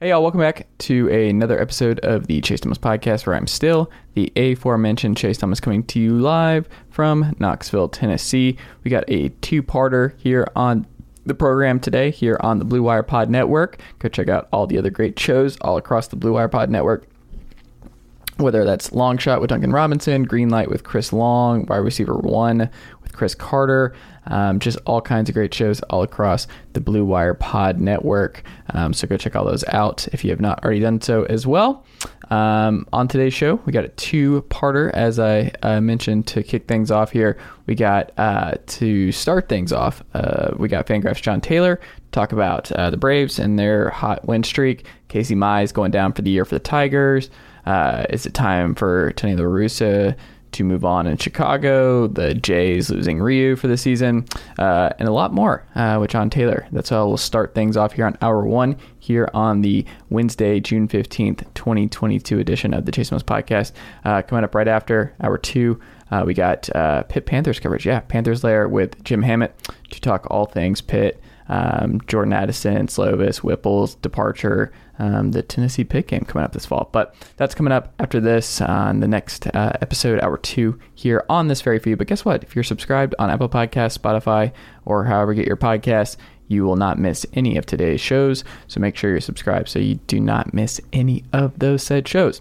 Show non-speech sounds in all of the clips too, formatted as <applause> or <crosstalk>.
Hey, y'all, welcome back to another episode of the Chase Thomas podcast where I'm still the aforementioned Chase Thomas coming to you live from Knoxville, Tennessee. We got a two parter here on the program today here on the Blue Wire Pod Network. Go check out all the other great shows all across the Blue Wire Pod Network. Whether that's Long Shot with Duncan Robinson, Green Light with Chris Long, Wide Receiver One with Cris Carter, um, just all kinds of great shows all across the Blue Wire Pod Network. Um, so go check all those out if you have not already done so as well. Um, on today's show, we got a two-parter, as I uh, mentioned to kick things off here. We got uh, to start things off. Uh, we got Fangraphs Jon Tayler talk about uh, the Braves and their hot win streak. Casey Mize going down for the year for the Tigers. Uh, is it time for Tony La Russa to move on in Chicago, the Jays losing Ryu for the season, uh, and a lot more uh, with Jon Tayler. That's how we'll start things off here on hour one here on the Wednesday, June 15th, 2022 edition of the Chase Thomas podcast. Uh, coming up right after hour two, uh, we got uh, Pitt Panthers coverage. Yeah, Panthers Lair with Jim Hammett to talk all things Pitt. Um, Jordan Addison, Slovis, Whipple's departure, um, the Tennessee Pitt game coming up this fall. But that's coming up after this on the next uh, episode, hour two, here on this very feed. But guess what? If you're subscribed on Apple Podcasts, Spotify, or however you get your podcasts, you will not miss any of today's shows. So make sure you're subscribed so you do not miss any of those said shows.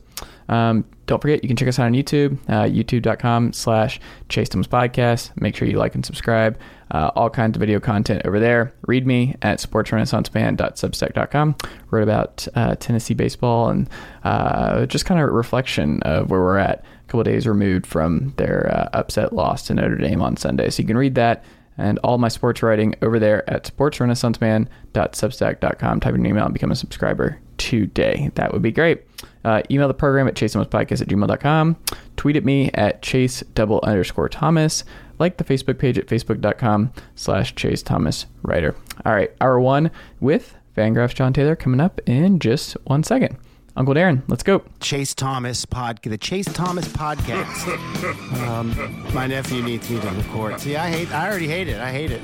Um, don't forget, you can check us out on YouTube, uh, youtube.com slash Chase Thomas Podcast. Make sure you like and subscribe. Uh, all kinds of video content over there. Read me at sportsrenaissanceman.substack.com. Wrote about uh, Tennessee baseball and uh, just kind of reflection of where we're at a couple days removed from their uh, upset loss to Notre Dame on Sunday. So you can read that and all my sports writing over there at sportsrenaissanceman.substack.com. Type in an email and become a subscriber today. That would be great. Uh, email the program at chasethomaspodcast at gmail.com. Tweet at me at chase double underscore Thomas. Like the Facebook page at facebook.com slash chase Thomas writer. All right, hour one with Fangraphs Jon Tayler coming up in just one second. Uncle Darren, let's go. Chase Thomas pod, the Chase Thomas podcast. <laughs> um, my nephew needs me to record. See, I hate. I already hate it. I hate it.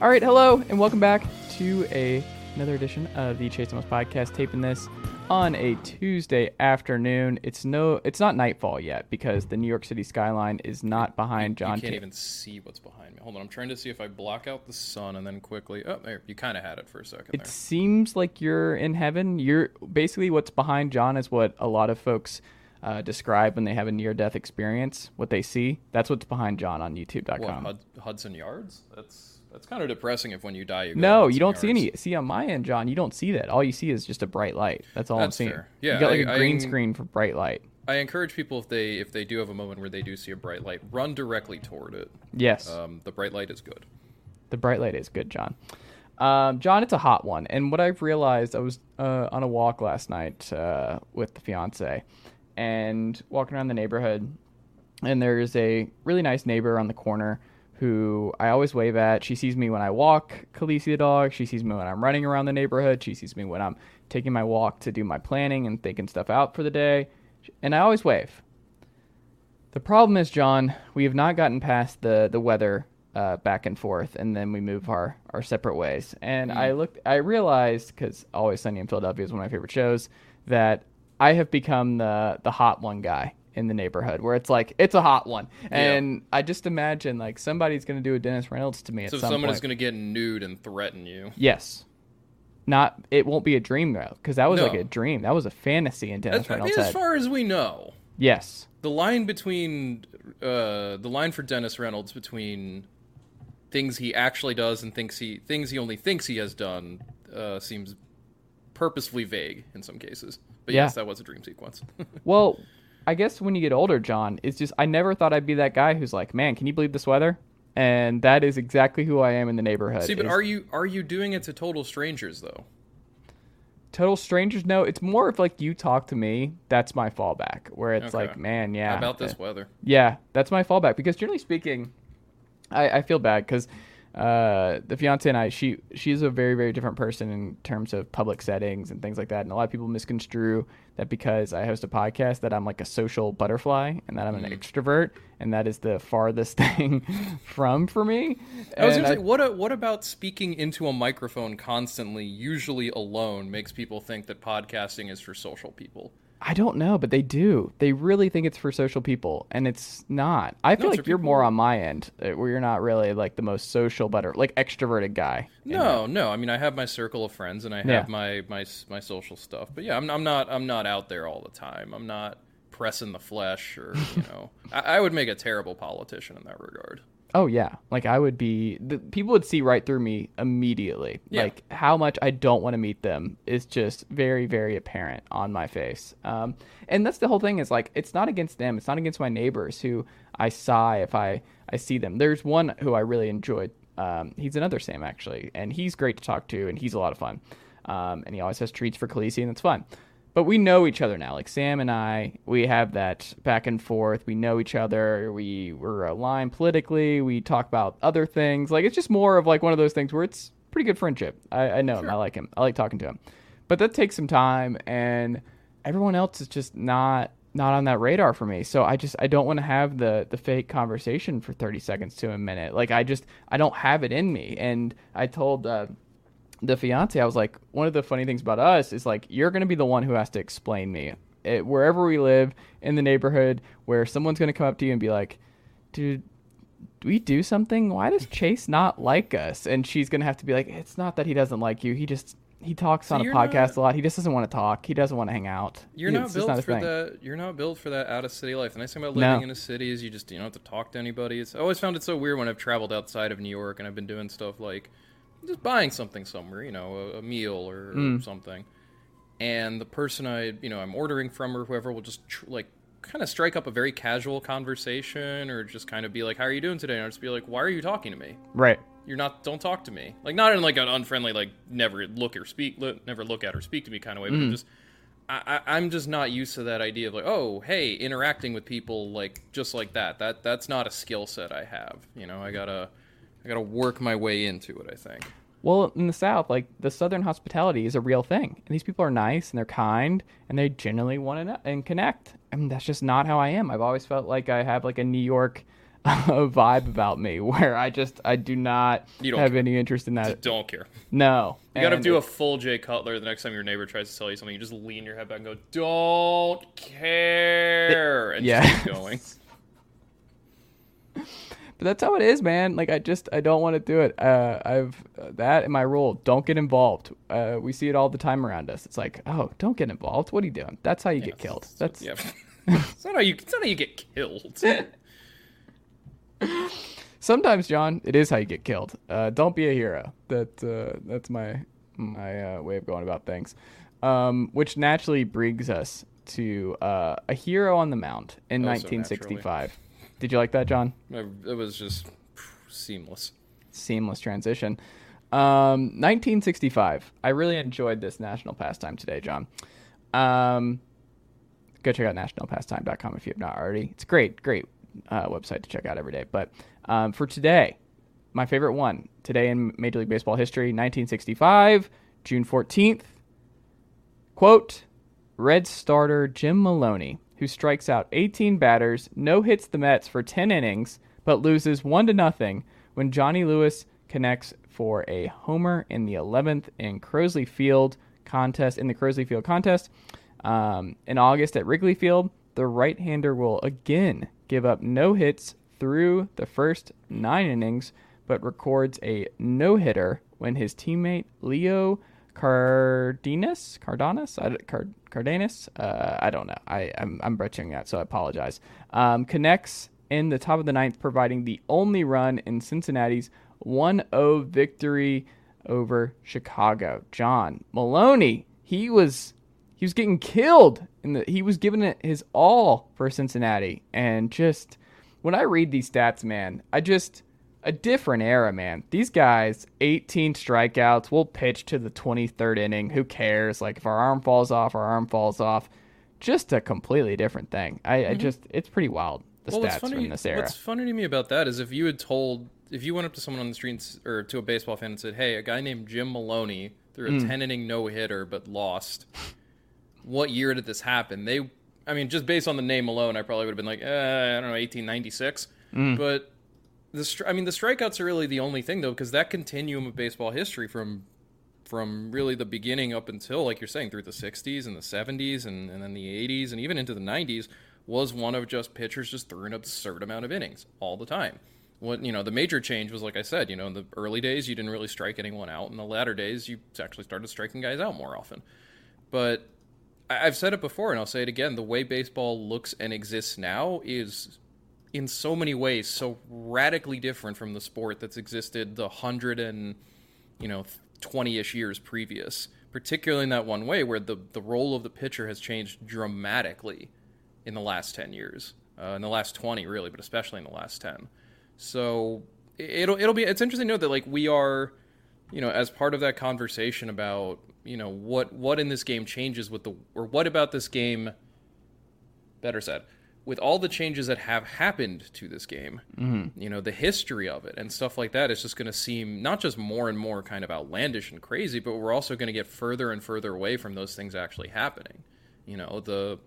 All right, hello and welcome back to a another edition of the Chase Thomas podcast. Taping this on a Tuesday afternoon. It's no, it's not nightfall yet because the New York City skyline is not behind Jon. You can't Ta- even see what's behind me. Hold on, I'm trying to see if I block out the sun and then quickly. Oh, there, you kind of had it for a second It there. seems like you're in heaven. You're basically what's behind Jon is what a lot of folks uh, describe when they have a near-death experience. What they see, that's what's behind Jon on What, YouTube.com. Hud- Hudson Yards? That's that's kind of depressing. If when you die, you go No, you don't see Yards. any. See on my end, Jon, you don't see that. All you see is just a bright light. That's all I'm seeing. fair. Yeah, you got like a I- green I- screen for bright light. I encourage people if they if they do have a moment where they do see a bright light, run directly toward it. Yes. Um, the bright light is good. The bright light is good, Jon. Um, Jon, it's a hot one. And what I've realized, I was uh, on a walk last night uh, with the fiance and walking around the neighborhood. And there's a really nice neighbor on the corner who I always wave at. She sees me when I walk Khaleesi the dog. She sees me when I'm running around the neighborhood. She sees me when I'm taking my walk to do my planning and thinking stuff out for the day. And I always wave. The problem is, Jon, we have not gotten past the the weather uh, back and forth, and then we move our our separate ways. And I looked, I realized because Always Sunny in Philadelphia is one of my favorite shows that I have become the the hot one guy in the neighborhood, where it's like it's a hot one, and I just imagine like somebody's gonna do a Dennis Reynolds to me at So some someone is going to get nude and threaten you. Yes. Not it won't be a dream though, because that was No. like a dream. That was a fantasy in Dennis As, I Reynolds' mean, as far as we know, yes. the line between uh, the line for Dennis Reynolds between things he actually does and thinks he things he only thinks he has done uh, seems purposefully vague in some cases. But Yeah. yes, that was a dream sequence. <laughs> Well, I guess when you get older, Jon, it's just I never thought I'd be that guy who's like, man, can you believe this weather? And that is exactly who I am in the neighborhood. See, but is are you are you doing it to total strangers though? total strangers? No, it's more of like you talk to me. That's my fallback. Where it's Okay. like, man, yeah, How about this uh, weather? Yeah, that's my fallback because generally speaking, I, I feel bad because uh, the fiance and I, she she's a very very different person in terms of public settings and things like that. And a lot of people misconstrue that because I host a podcast that I'm like a social butterfly and that I'm an extrovert, and that is the farthest <laughs> thing from for me. I was And gonna say, what a, what about speaking into a microphone constantly, usually alone, makes people think that podcasting is for social people? I don't know, but they do. They really think it's for social people, and it's not. I feel it's like you're people- more on my end, uh, where you're not really like the most social, butter, like extroverted guy. No, no. I mean, I have my circle of friends and I have Yeah. my, my my social stuff. But yeah, I'm, I'm not I'm not out there all the time. I'm not pressing the flesh or you know. <laughs> I, I would make a terrible politician in that regard. Oh yeah, like I would be. The, people would see right through me immediately. Yeah. Like how much I don't want to meet them is just very, very apparent on my face. Um, and that's the whole thing. Is like it's not against them. It's not against my neighbors who I sigh if I I see them. There's one who I really enjoyed. Um, he's another Sam actually, and he's great to talk to, and he's a lot of fun. Um, and he always has treats for Khaleesi, and it's fun but we know each other now. Like Sam and I, we have that back and forth. We know each other. We we're aligned politically. We talk about other things. Like it's just more of like one of those things where it's pretty good friendship. I, I know him. I like him. I like talking to him. But that takes some time, and everyone else is just not not on that radar for me. So I just I don't want to have the the fake conversation for thirty seconds to a minute. Like I just I don't have it in me. And I told. Uh, the fiance, I was like, one of the funny things about us is like, you're going to be the one who has to explain me. It, wherever we live in the neighborhood, where someone's going to come up to you and be like, dude, we do something? Why does Chase not like us? And she's going to have to be like, it's not that he doesn't like you. He just, he talks on a podcast not- a lot. He just doesn't want to talk. He doesn't want to hang out. You're It's not built his for thing. that. You're not built for that out of city life. The nice thing about No. living in a city is you just you don't have to talk to anybody. It's I always found it so weird when I've traveled outside of New York and I've been doing stuff like just buying something somewhere, you know, a, a meal or, Mm. or something, and the person I you know I'm ordering from or whoever will just tr- like kind of strike up a very casual conversation or just kind of be like, "How are you doing today?" And I'll just be like, "Why are you talking to me?" Right. you're not don't talk to me like not in like an unfriendly like never look or speak li- never look at or speak to me kind of way but Mm. I'm just I, I, i'm just not used to that idea of like oh hey interacting with people like just like that that that's not a skill set i have you know i gotta i gotta work my way into it i think Well, in the South, like the Southern hospitality is a real thing, and these people are nice and they're kind and they genuinely want to know and connect. I mean, that's just not how I am. I've always felt like I have like a New York <laughs> vibe about me, <laughs> where I just I do not You don't have care. any interest in that. don't care No, you gotta And do a full jay cutler the next time your neighbor tries to tell you something you just lean your head back and go don't care and Yeah. just keep going <laughs> But that's how it is, man. Like I just I don't want to do it. Uh, I've uh, that in my rule. Don't get involved. Uh, we see it all the time around us. It's like, oh, don't get involved. What are you doing? That's how you get killed. That's yeah <laughs> <laughs> it's not how you it's not how you get killed <laughs> sometimes, Jon. It is how you get killed. Uh, don't be a hero. That uh, that's my my uh, way of going about things. Um, which naturally brings us to uh, a hero on the mount in Oh, so 1965. Did you like that, Jon? It was just seamless. seamless transition. Um, 1965. I really enjoyed this national pastime today, Jon. Um, go check out nationalpastime.com if you have not already. It's a great, great uh, website to check out every day. But um, for today, my favorite one today in Major League Baseball history, 1965, June 14th. Quote, Red starter Jim Maloney, who strikes out 18 batters, no hits the Mets for 10 innings, but loses 1 to nothing when Johnny Lewis connects for a homer in the 11th in Crosley Field contest in the Crosley Field contest. Um, in August at Wrigley Field, the right-hander will again give up no hits through the first 9 innings, but records a no-hitter when his teammate Leo Cardenas, Cardenas, I, Card, Cardenas, uh, I don't know. I, I'm, I'm butchering that, so I apologize. Um, connects in the top of the ninth, providing the only run in Cincinnati's 1-0 victory over Chicago. John Maloney, he was he was getting killed the he was giving it his all for Cincinnati, and just when I read these stats, man, I just a different era, man. These guys, 18 strikeouts. We'll pitch to the 23rd inning. Who cares? Like if our arm falls off, our arm falls off. Just a completely different thing. I, I mm-hmm. just it's pretty wild the Well, what's stats funny, from this era. what's funny to me about that is if you had told if you went up to someone on the streets or to a baseball fan and said, "Hey, a guy named Jim Maloney threw a mm. 10 inning no hitter but lost. What year did this happen?" They I mean, just based on the name alone, I probably would have been like, uh, I don't know, 1896. Mm. But the stri- I mean, the strikeouts are really the only thing though, because that continuum of baseball history from from really the beginning up until like you're saying through the 60s and the 70s and, and then the 80s and even into the 90s was one of just pitchers just throwing an absurd amount of innings all the time. What you know the major change was like i said you know in the early days you didn't really strike anyone out. In the latter days you actually started striking guys out more often. But i've said it before and i'll say it again the way baseball looks and exists now is in so many ways so radically different from the sport that's existed the hundred and you know 20ish years previous particularly in that one way where the the role of the pitcher has changed dramatically in the last 10 years uh, in the last 20 really but especially in the last 10 so it'll it'll be it's interesting to note that like we are you know as part of that conversation about you know what what in this game changes with the or what about this game better said with all the changes that have happened to this game you know the history of it and stuff like that, it's just going to seem not just more and more kind of outlandish and crazy but we're also going to get further and further away from those things actually happening. You know the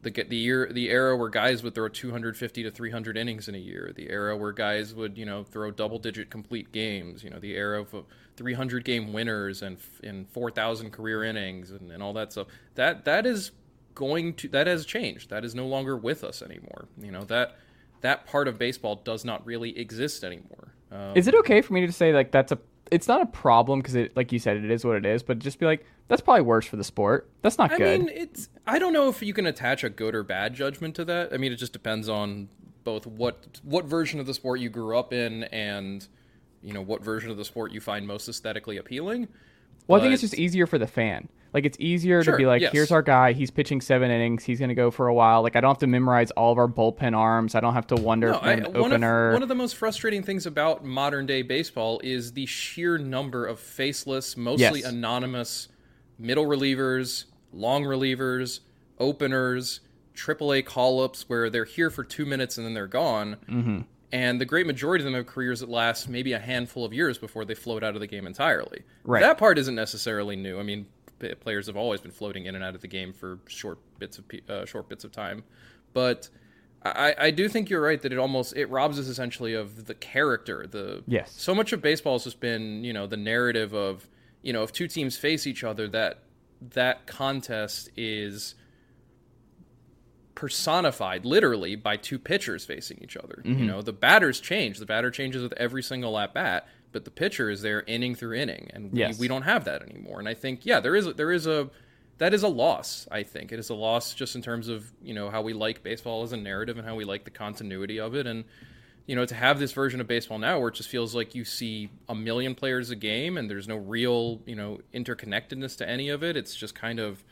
the the year the era where guys would throw 250 to 300 innings in a year the era where guys would you know throw double digit complete games you know the era of uh, 300 game winners and in 4000 career innings and, and all that stuff. That that is going to that has changed that is no longer with us anymore you know that that part of baseball does not really exist anymore um, Is it okay for me to say like that's a? It's not a problem because it, like you said, it is what it is. But just be like, that's probably worse for the sport. That's not I good. I mean, it's. I don't know if you can attach a good or bad judgment to that. I mean, it just depends on both what what version of the sport you grew up in and you know what version of the sport you find most aesthetically appealing. well, I think it's just easier for the fan. Like it's easier Sure, to be like, yes. here's our guy. He's pitching seven innings. He's gonna go for a while. Like I don't have to memorize all of our bullpen arms. I don't have to wonder No, if I, an one, opener. of, one of the most frustrating things about modern day baseball is the sheer number of faceless, mostly Yes. anonymous middle relievers, long relievers, openers, AAA call ups where they're here for two minutes and then they're gone. Mm-hmm. And the great majority of them have careers that last maybe a handful of years before they float out of the game entirely. Right. That part isn't necessarily new. I mean, players have always been floating in and out of the game for short bits of uh, short bits of time, but I, I do think you're right that it almost it robs us essentially of the character. The Yes. so much of baseball has just been you know the narrative of you know if two teams face each other that that contest is personified literally by two pitchers facing each other. You know, the batters change. The batter changes with every single at bat, but the pitcher is there inning through inning, and we, Yes. we don't have that anymore. And I think, yeah, there is a, there is a that is a loss. I think it is a loss just in terms of you know how we like baseball as a narrative and how we like the continuity of it, and you know to have this version of baseball now where it just feels like you see a million players a game and there's no real you know interconnectedness to any of it. It's just kind of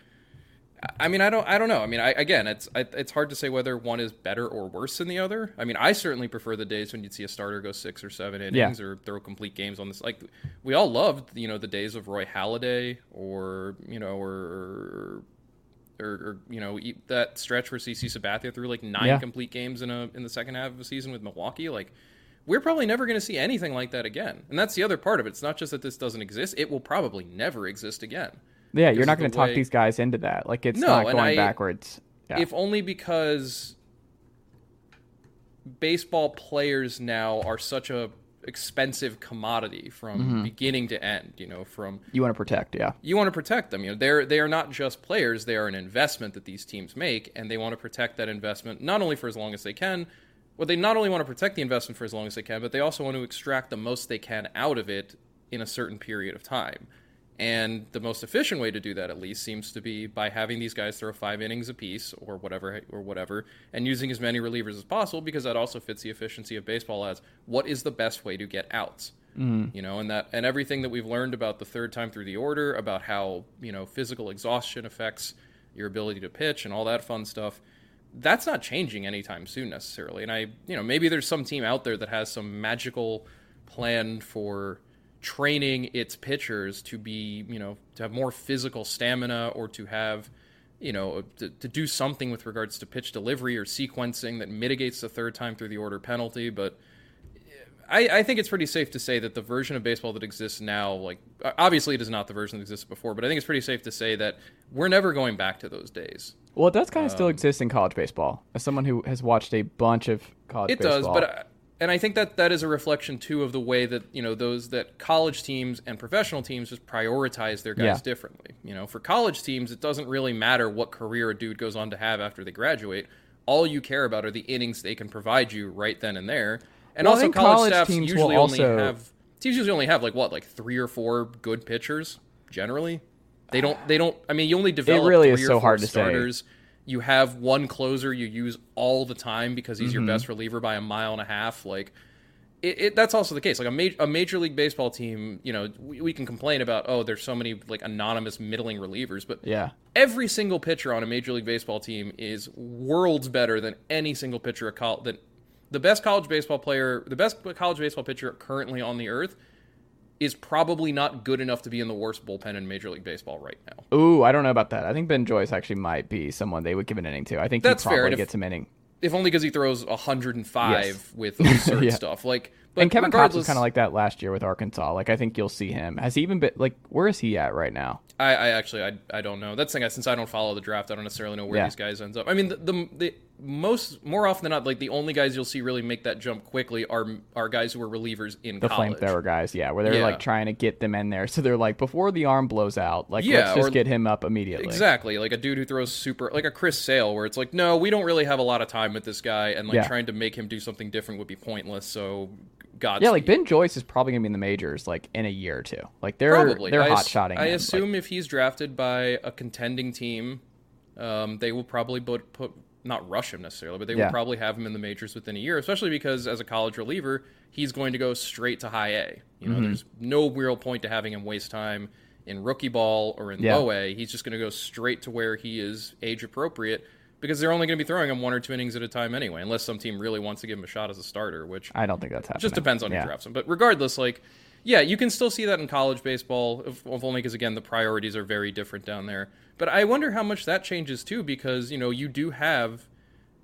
I mean, I don't, I don't know. I mean, I, again, it's, I, it's hard to say whether one is better or worse than the other. I mean, I certainly prefer the days when you'd see a starter go six or seven innings or throw complete games on this. Like, we all loved, you know, the days of Roy Halladay or, you know, or, or, or you know, that stretch where CC Sabathia threw like nine Yeah. complete games in a in the second half of a season with Milwaukee. Like, we're probably never going to see anything like that again. And that's the other part of it. It's not just that this doesn't exist; it will probably never exist again. Yeah, you're not going to talk way- these guys into that. Like it's No, not going I- backwards. Yeah. if only because baseball players now are such a expensive commodity from Mm-hmm. beginning to end you know from you want to protect, yeah. you want to protect them you know they're they are not just players they are an investment that these teams make and they want to protect that investment not only for as long as they can well they not only want to protect the investment for as long as they can but they also want to extract the most they can out of it in a certain period of time and the most efficient way to do that, at least, seems to be by having these guys throw five innings apiece, or whatever, or whatever, and using as many relievers as possible, because that also fits the efficiency of baseball as what is the best way to get outs. Mm. You know, and that and everything that we've learned about the third time through the order, about how you know physical exhaustion affects your ability to pitch, and all that fun stuff. That's not changing anytime soon necessarily. And I, you know, maybe there's some team out there that has some magical plan for training its pitchers to be, you know, to have more physical stamina or to have, you know, to, to do something with regards to pitch delivery or sequencing that mitigates the third time through the order penalty. But I, I think it's pretty safe to say that the version of baseball that exists now, like obviously it is not the version that existed before, but I think it's pretty safe to say that we're never going back to those days. Well, it does kind of still um, exist in college baseball. As someone who has watched a bunch of college It baseball, does, but and I think that that is a reflection too of the way that you know those that college teams and professional teams just prioritize their guys Yeah. differently. You know, for college teams, it doesn't really matter what career a dude goes on to have after they graduate. All you care about are the innings they can provide you right then and there. And Well, also, college, college staffs usually only also- have teams usually only have like what, like three or four good pitchers generally. They don't. They don't. I mean, you only develop. It really three is or so four hard to say. You have one closer you use all the time because he's Mm-hmm. your best reliever by a mile and a half. Like, it, it, that's also the case. Like a, ma- a major league baseball team, you know, we, we can complain about oh, there's so many like anonymous middling relievers, but yeah, every single pitcher on a major league baseball team is worlds better than any single pitcher at col- that the best college baseball player, the best college baseball pitcher currently on the earth is probably not good enough to be in the worst bullpen in major league baseball right now. Ooh, I don't know about that. I think Ben Joyce actually might be someone they would give an inning to. I think That's he fair, probably if- gets some inning. If only because he throws 105 Yes. with <laughs> absurd Yeah. stuff. Like, but and Kevin Kopps was kind of like that last year with Arkansas. Like I think you'll see him. Has he even been like where is he at right now? I, I actually I, I don't know. That's the thing. I- Since I don't follow the draft, I don't necessarily know where Yeah. these guys ends up. I mean, the, the the most more often than not, like the only guys you'll see really make that jump quickly are are guys who are relievers in The college. flamethrower guys, yeah, where they're Yeah. like trying to get them in there. So they're like before the arm blows out, like Yeah, let's just or- get him up immediately. Exactly, like a dude who throws super, like a Chris Sale, where it's like, no, we don't really have a lot of time with this guy, and like Yeah. trying to make him do something different would be pointless. So, God, Yeah, like Ben Joyce is probably gonna be in the majors like in a year or two. Like they're probably they're I hot shotting. I him. assume if he's drafted by a contending team, um, they will probably put, put not rush him necessarily, but they Yeah. will probably have him in the majors within a year. Especially because as a college reliever, he's going to go straight to high A. You know, Mm-hmm. there's no real point to having him waste time in rookie ball or in Yeah. low A. He's just going to go straight to where he is age appropriate. Because they're only going to be throwing him one or two innings at a time anyway, unless some team really wants to give him a shot as a starter, which I don't think that's happening. just depends on yeah. who drafts him. But regardless, like, yeah, you can still see that in college baseball, if, if only because again the priorities are very different down there. But I wonder how much that changes too, because you know you do have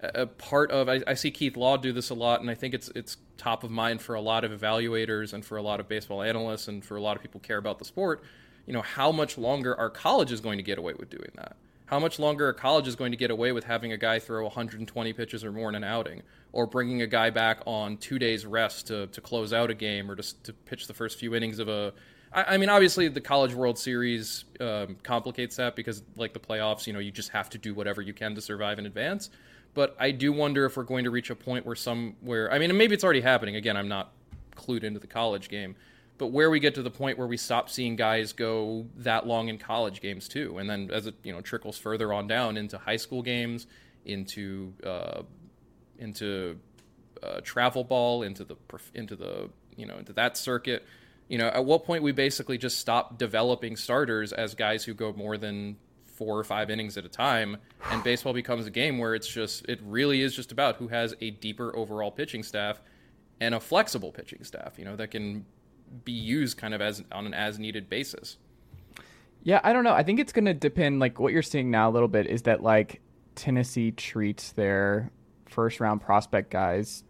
a, part of. I, I see Keith Law do this a lot, and I think it's it's top of mind for a lot of evaluators and for a lot of baseball analysts and for a lot of people care about the sport. You know, how much longer are colleges going to get away with doing that? How much longer a college is going to get away with having a guy throw 120 pitches or more in an outing, or bringing a guy back on two days rest to, to close out a game, or just to pitch the first few innings of a? I, mean, obviously the College World Series um, complicates that because, like the playoffs, you know, you just have to do whatever you can to survive in advance. But I do wonder if we're going to reach a point where some where I mean, maybe it's already happening. Again, I'm not clued into the college game, but where we get to the point where we stop seeing guys go that long in college games too, and then as it you know trickles further on down into high school games, into uh, into uh, travel ball, into the into the you know into that circuit. You know, at what point we basically just stop developing starters as guys who go more than four or five innings at a time, and baseball becomes a game where it's just it really is just about who has a deeper overall pitching staff and a flexible pitching staff. You know that can be used kind of as on an as needed basis. Yeah, I don't know. I think it's going to depend. Like what you're seeing now a little bit is that like Tennessee treats their first round prospect guys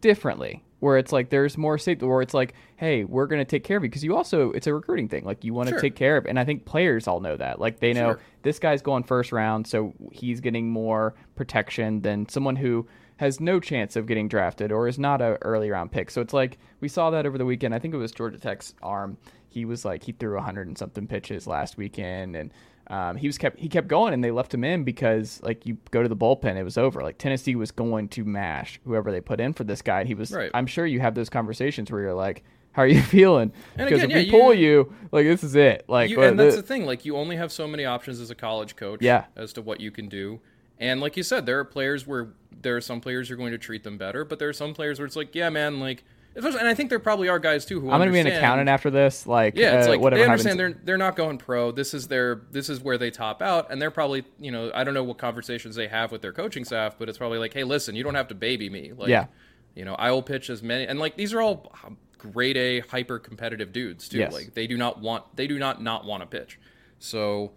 differently. Where it's like there's more safety. Where it's like, hey, we're going to take care of you because you also it's a recruiting thing. Like you want to Sure. take care of, and I think players all know that. Like they know Sure. this guy's going first round, so he's getting more protection than someone who has no chance of getting drafted or is not a early round pick. So it's like we saw that over the weekend. I think it was Georgia Tech's arm. He was like he threw 100 and something pitches last weekend and um, he was kept he kept going and they left him in because like you go to the bullpen it was over like Tennessee was going to mash whoever they put in for this guy and he was Right. I'm sure you have those conversations where you're like how are you <laughs> feeling And because again, if we pull you- like this is it like You, and that's the- the thing. Like you only have so many options as a college coach. Yeah. As to what you can do, and like you said, there are players where there are some players you're going to treat them better, but there are some players where it's like, yeah, man, like, and I think there probably are guys too who I'm gonna be an accountant after this like Yeah, it's uh, like whatever they happens understand they're they're not going pro. This is their this is where they top out, and they're probably you know I don't know what conversations they have with their coaching staff, but it's probably like, hey, listen, you don't have to baby me. Like, Yeah. you know, I will pitch as many, and like these are all grade A hyper competitive dudes too. Yes. Like they do not want they do not not want to pitch. So,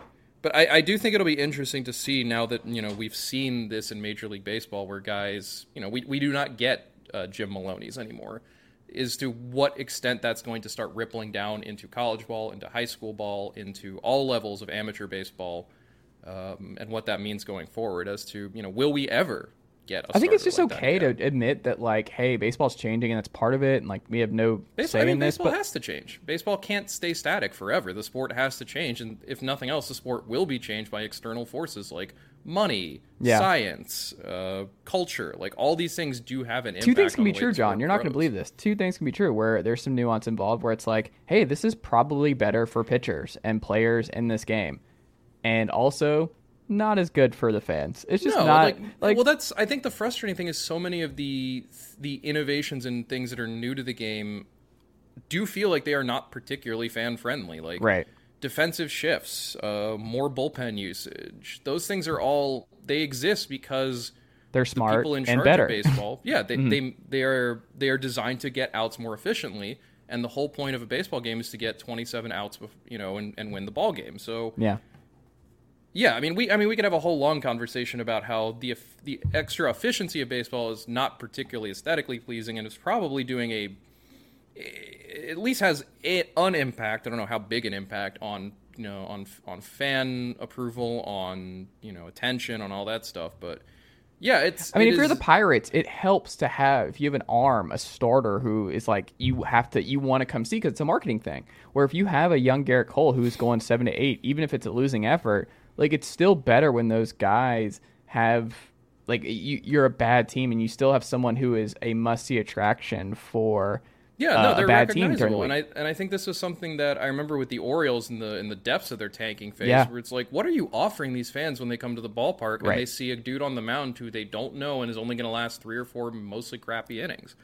but I, I do think it'll be interesting to see now that you know we've seen this in Major League Baseball where guys you know we we do not get uh, Jim Maloney's anymore. is to what extent that's going to start rippling down into college ball, into high school ball, into all levels of amateur baseball, um, and what that means going forward. As to you know, will we ever get? I think it's just like okay to admit that like, hey, baseball's changing and that's part of it, and like we have no baseball, say I mean, in this. Baseball But has to change. Baseball can't stay static forever. The sport has to change, and if nothing else, the sport will be changed by external forces like money, Yeah. science, uh, culture. Like all these things do have an impact. two things can be true, Jon. You're not going to believe this. Two things can be true where there's some nuance involved where it's like, hey, this is probably better for pitchers and players in this game, and also not as good for the fans. It's just no, not like, like well, that's. I think the frustrating thing is so many of the the innovations and things that are new to the game do feel like they are not particularly fan friendly. Like right. defensive shifts, uh, more bullpen usage. Those things are all they exist because They're smart people in and better. of baseball. Yeah, they, they they are they are designed to get outs more efficiently, and the whole point of a baseball game is to get 27 outs, you know, and, and win the ball game. So yeah. Yeah, I mean we I mean we could have a whole long conversation about how the the extra efficiency of baseball is not particularly aesthetically pleasing, and is probably doing a at least has an impact. I don't know how big an impact on you know on on fan approval, on you know attention, on all that stuff. But yeah, it's. I mean, it if you're the Pirates, it helps to have if you have an arm, a starter who is like you have to you want to come see because it's a marketing thing. Where if you have a young Gerrit Cole who's going seven to eight, even if it's a losing effort, like it's still better when those guys have like you, you're a bad team and you still have someone who is a must see attraction for Yeah, uh, no, they're bad team during the recognizable, and. I and I think this is something that I remember with the Orioles in the in the depths of their tanking phase, Yeah. where it's like, what are you offering these fans when they come to the ballpark and Right. they see a dude on the mound who they don't know and is only going to last three or four mostly crappy innings?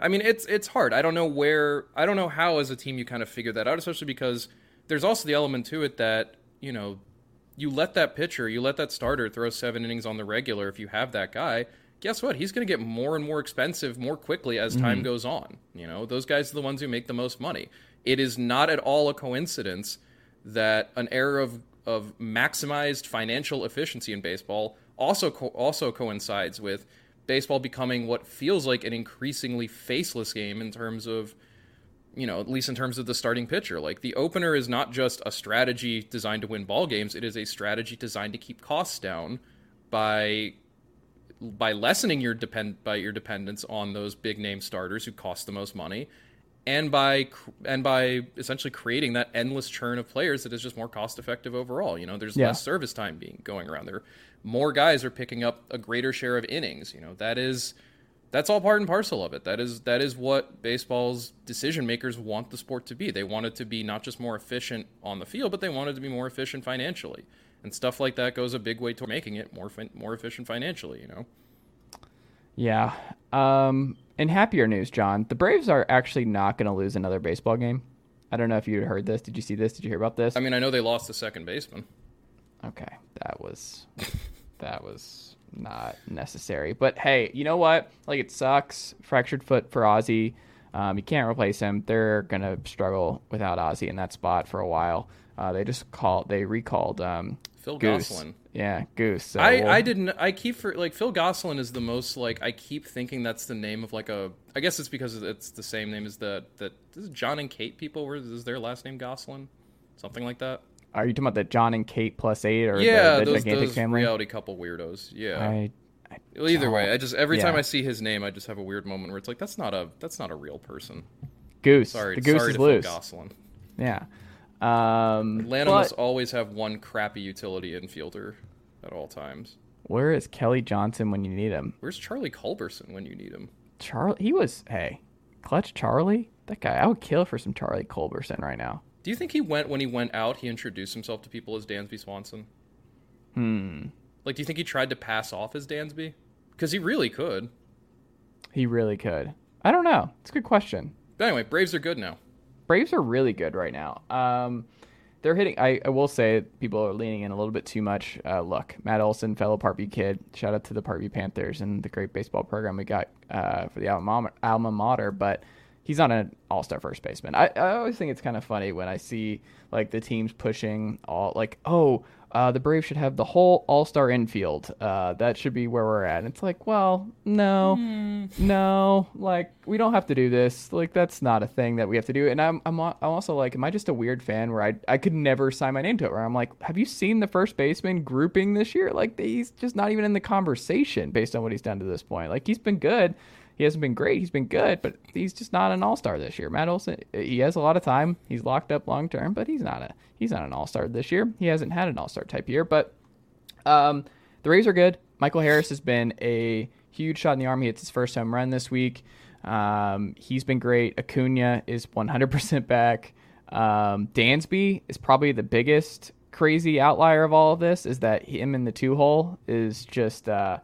I mean, it's it's hard. I don't know where, I don't know how as a team you kind of figure that out, especially because there's also the element to it that you know you let that pitcher, you let that starter throw seven innings on the regular if you have that guy. Guess what? He's going to get more and more expensive more quickly as mm-hmm. time goes on. You know, those guys are the ones who make the most money. It is not at all a coincidence that an era of of maximized financial efficiency in baseball also co- also coincides with baseball becoming what feels like an increasingly faceless game in terms of you know, at least in terms of the starting pitcher. Like the opener is not just a strategy designed to win ball games, it is a strategy designed to keep costs down by by lessening your depend by your dependence on those big name starters who cost the most money and by and by essentially creating that endless churn of players that is just more cost effective overall. You know, there's Yeah. less service time being going around there. More guys are picking up a greater share of innings. You know, that is that's all part and parcel of it. That is that is what baseball's decision makers want the sport to be. They want it to be not just more efficient on the field, but they want it to be more efficient financially. And stuff like that goes a big way toward making it more fin- more efficient financially. You know. Yeah. Um, in happier news, Jon, the Braves are actually not going to lose another baseball game. I don't know if you heard this. Did you see this? Did you hear about this? I mean, I know they lost the second baseman. Okay, that was <laughs> that was not necessary. But hey, you know what? Like it sucks. Fractured foot for Ozzie. Um, you can't replace him. They're gonna struggle without Ozzie in that spot for a while. Uh, they just called. They recalled um, Phil Goose. Gosselin. Yeah, Goose. So I, we'll- I didn't I keep for like Phil Gosselin is the most like I keep thinking that's the name of like a I guess it's because it's the same name as the that Jon and Kate people were is their last name Gosselin something like that Are you talking about the Jon and Kate plus eight or yeah the, the those, gigantic those family? reality couple weirdos yeah I, I well, either way I just every time. I see his name I just have a weird moment where it's like that's not a that's not a real person Goose. sorry the Goose sorry is loose. Gosselin Yeah. Um, Atlanta but must always have one crappy utility infielder at all times where is Kelly Johnson when you need him? where's Charlie Culberson when you need him Charlie, he was hey, clutch Charlie. That guy, I would kill for some Charlie Culberson right now. Do you think he went when he went out he introduced himself to people as Dansby Swanson Hmm. Like, do you think he tried to pass off as Dansby? Because he really could. He really could. I don't know. It's a good question. But anyway, Braves are good now. Braves are really good right now. Um, they're hitting. I, I will say people are leaning in a little bit too much. Uh, look, Matt Olson, fellow Parkview kid. Shout out to the Parkview Panthers and the great baseball program we got uh, for the alma mater, alma mater. But he's not an all-star first baseman. I, I always think it's kind of funny when I see like the teams pushing all like, oh, uh, the Braves should have the whole All Star infield. Uh, that should be where we're at. And it's like, well, no, no, like we don't have to do this. Like that's not a thing that we have to do. And I'm I'm, I'm also like, am I just a weird fan where I I could never sign my name to it? Where I'm like, have you seen the first baseman grouping this year? Like he's just not even in the conversation based on what he's done to this point. Like he's been good. He hasn't been great. He's been good, but he's just not an all star this year. Matt Olson, he has a lot of time. He's locked up long term, but he's not a he's not an all star this year. He hasn't had an all star type year. But um, the Rays are good. Michael Harris has been a huge shot in the arm. He hits his first home run this week. Um, he's been great. Acuna is 100% back. Um, Dansby is probably the biggest crazy outlier of all of this. Is that him in the two hole is just uh,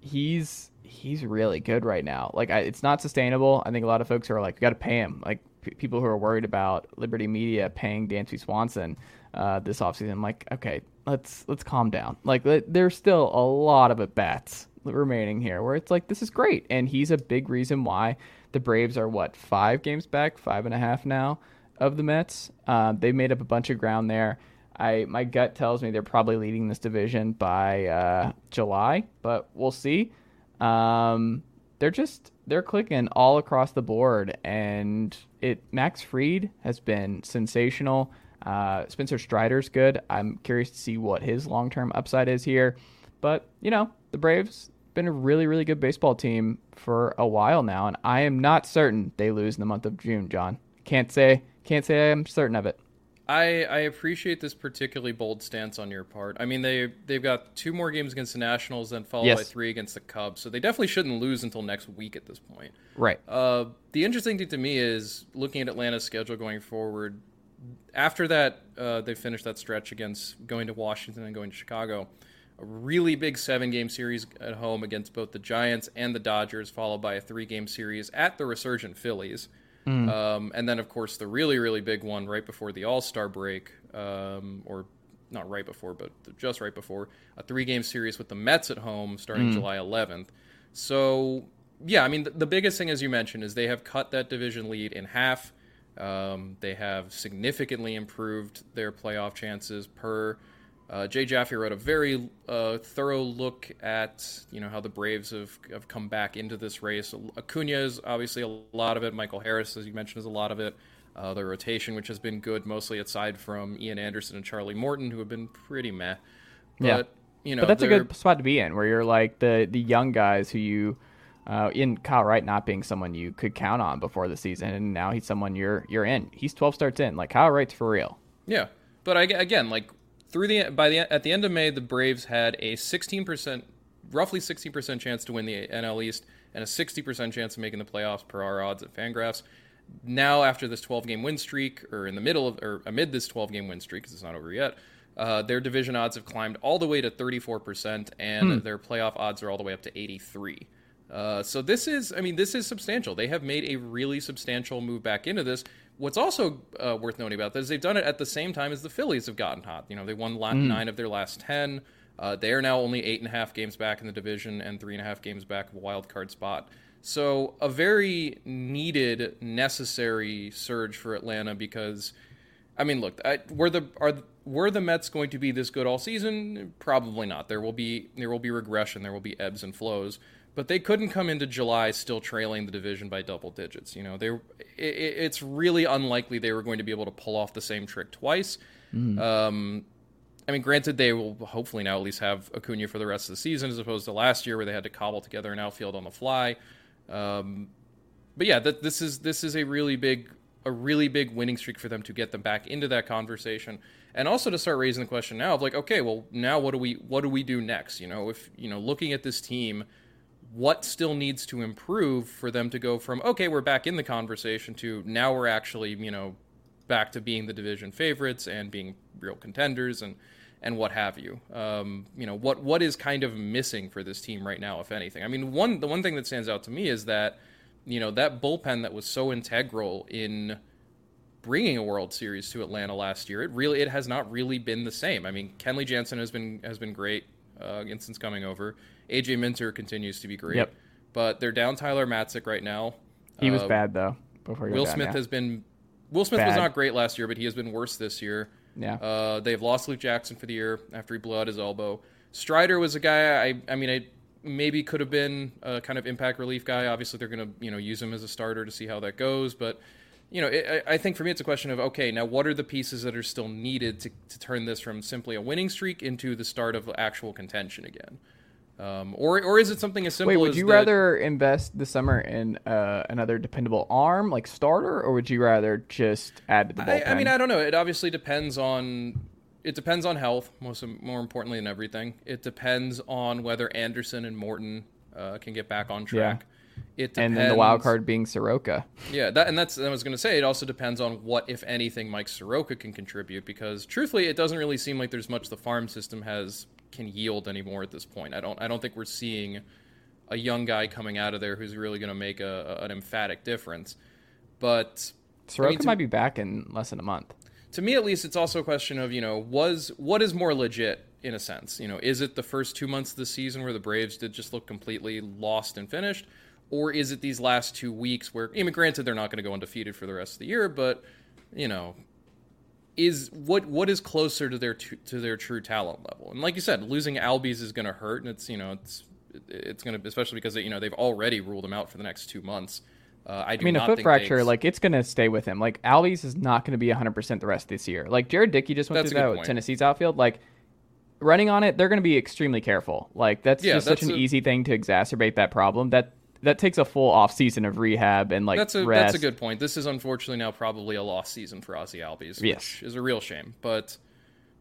he's he's really good right now. Like I, it's not sustainable. I think a lot of folks are like, got to pay him. Like p- people who are worried about Liberty Media paying Dansby Swanson uh, this offseason. Like, okay, let's let's calm down. Like there's still a lot of at bats remaining here where it's like this is great, and he's a big reason why the Braves are what five games back, five and a half now of the Mets. Uh, they made up a bunch of ground there. I my gut tells me they're probably leading this division by uh, July, but we'll see. Um, they're just they're clicking all across the board, and it Max Fried has been sensational. Uh, Spencer Strider's good. I'm curious to see what his long term upside is here, but you know the Braves been a really really good baseball team for a while now, and I am not certain they lose in the month of June. Jon can't say can't say I'm certain of it. I, I appreciate this particularly bold stance on your part. I mean, they they've got two more games against the Nationals, then followed Yes. by three against the Cubs. So they definitely shouldn't lose until next week at this point. Right. Uh, the interesting thing to me is looking at Atlanta's schedule going forward. After that, uh, they finished that stretch against going to Washington and going to Chicago. A really big seven game series at home against both the Giants and the Dodgers, followed by a three game series at the resurgent Phillies. Um, and then, of course, the really, really big one right before the All Star break, um, or not right before, but just right before, a three game series with the Mets at home starting July 11th. So, yeah, I mean, the, the biggest thing, as you mentioned, is they have cut that division lead in half. Um, they have significantly improved their playoff chances per. Uh, Jay Jaffe wrote a very uh, thorough look at you know how the Braves have, have come back into this race. Acuna is obviously a lot of it. Michael Harris, as you mentioned, is a lot of it. Uh, the rotation, which has been good, mostly aside from Ian Anderson and Charlie Morton, who have been pretty meh. But Yeah. you know, But that's a they're- good spot to be in, where you're like the the young guys who you, uh, in Kyle Wright not being someone you could count on before the season, and now he's someone you're you're in. He's 12 starts in. Like Kyle Wright's for real. Yeah, but I, again, like through the by the at the end of May, the Braves had a 16%, roughly 16% chance to win the NL East and a 60% chance of making the playoffs per our odds at Fangraphs. Now, after this 12 game win streak, or in the middle of, or amid this 12 game win streak, because it's not over yet, uh, their division odds have climbed all the way to 34%, and their playoff odds are all the way up to 83. Uh, so this is, I mean, this is substantial. They have made a really substantial move back into this. What's also uh, worth noting about this is they've done it at the same time as the Phillies have gotten hot. You know, they won la- nine of their last ten. Uh, they are now only eight and a half games back in the division and three and a half games back of a wild card spot. So a very needed, necessary surge for Atlanta because I mean, look, I, were the are were the Mets going to be this good all season? Probably not. There will be there will be regression. There will be ebbs and flows. But they couldn't come into July still trailing the division by double digits. You know, they it, it's really unlikely they were going to be able to pull off the same trick twice. Um, I mean, granted, they will hopefully now at least have Acuna for the rest of the season, as opposed to last year where they had to cobble together an outfield on the fly. Um, but yeah, that this is this is a really big a really big winning streak for them to get them back into that conversation, and also to start raising the question now of like, okay, well, now what do we what do we do next? You know, if you know, looking at this team, what still needs to improve for them to go from okay, we're back in the conversation to now we're actually you know back to being the division favorites and being real contenders and and what have you. Um, you know what what is kind of missing for this team right now, if anything. I mean, one the one thing that stands out to me is that you know that bullpen that was so integral in bringing a World Series to Atlanta last year. It really it has not really been the same. I mean, Kenley Jansen has been has been great uh, since coming over. AJ Minter continues to be great, Yep. but they're down Tyler Matzek right now. He was Uh, bad though. Before he Will got down, Smith yeah. has been Will Smith was not great last year, but he has been worse this year. Yeah. Uh, they've lost Luke Jackson for the year after he blew out his elbow. Strider was a guy I I mean I maybe could have been a kind of impact relief guy. Obviously, they're going to you know use him as a starter to see how that goes. But you know, it, I think for me, it's a question of okay, now what are the pieces that are still needed to to turn this from simply a winning streak into the start of actual contention again. Um, or, or is it something as simple as Wait, would you that- rather invest this summer in uh, another dependable arm like starter, or would you rather just add to the I, bullpen? I mean, I don't know. It obviously depends on it depends on health, most more importantly than everything. It depends on whether Anderson and Morton uh, can get back on track. It depends, and then the wild card being Soroka. Yeah, that and that's I was going to say. It also depends on what, if anything, Mike Soroka can contribute. Because truthfully, it doesn't really seem like there's much the farm system has can yield anymore at this point. I don't I don't think we're seeing a young guy coming out of there who's really going to make a, an emphatic difference. But Soroka to- might be back in less than a month. to me at least it's also a question of you know was what is more legit in a sense you know is it the first two months of the season where the braves did just look completely lost and finished or is it these last two weeks where I mean, granted they're not going to go undefeated for the rest of the year but you know is what what is closer to their to their true talent level and like you said losing albies is going to hurt and it's you know it's it's going to especially because you know they've already ruled him out for the next two months uh, I, do I mean, a foot fracture, like it's gonna stay with him. Like Albies is not gonna be 100 percent the rest of this year. Like Jared Dickey just went That's through that with. Tennessee's outfield. Like running on it, they're gonna be extremely careful. Like that's Yeah, just such an a- easy thing to exacerbate that problem. That that takes a full off season of rehab and like that's a rest. that's a good point. This is unfortunately now probably a lost season for Ozzie Albies, Yes. which is a real shame. But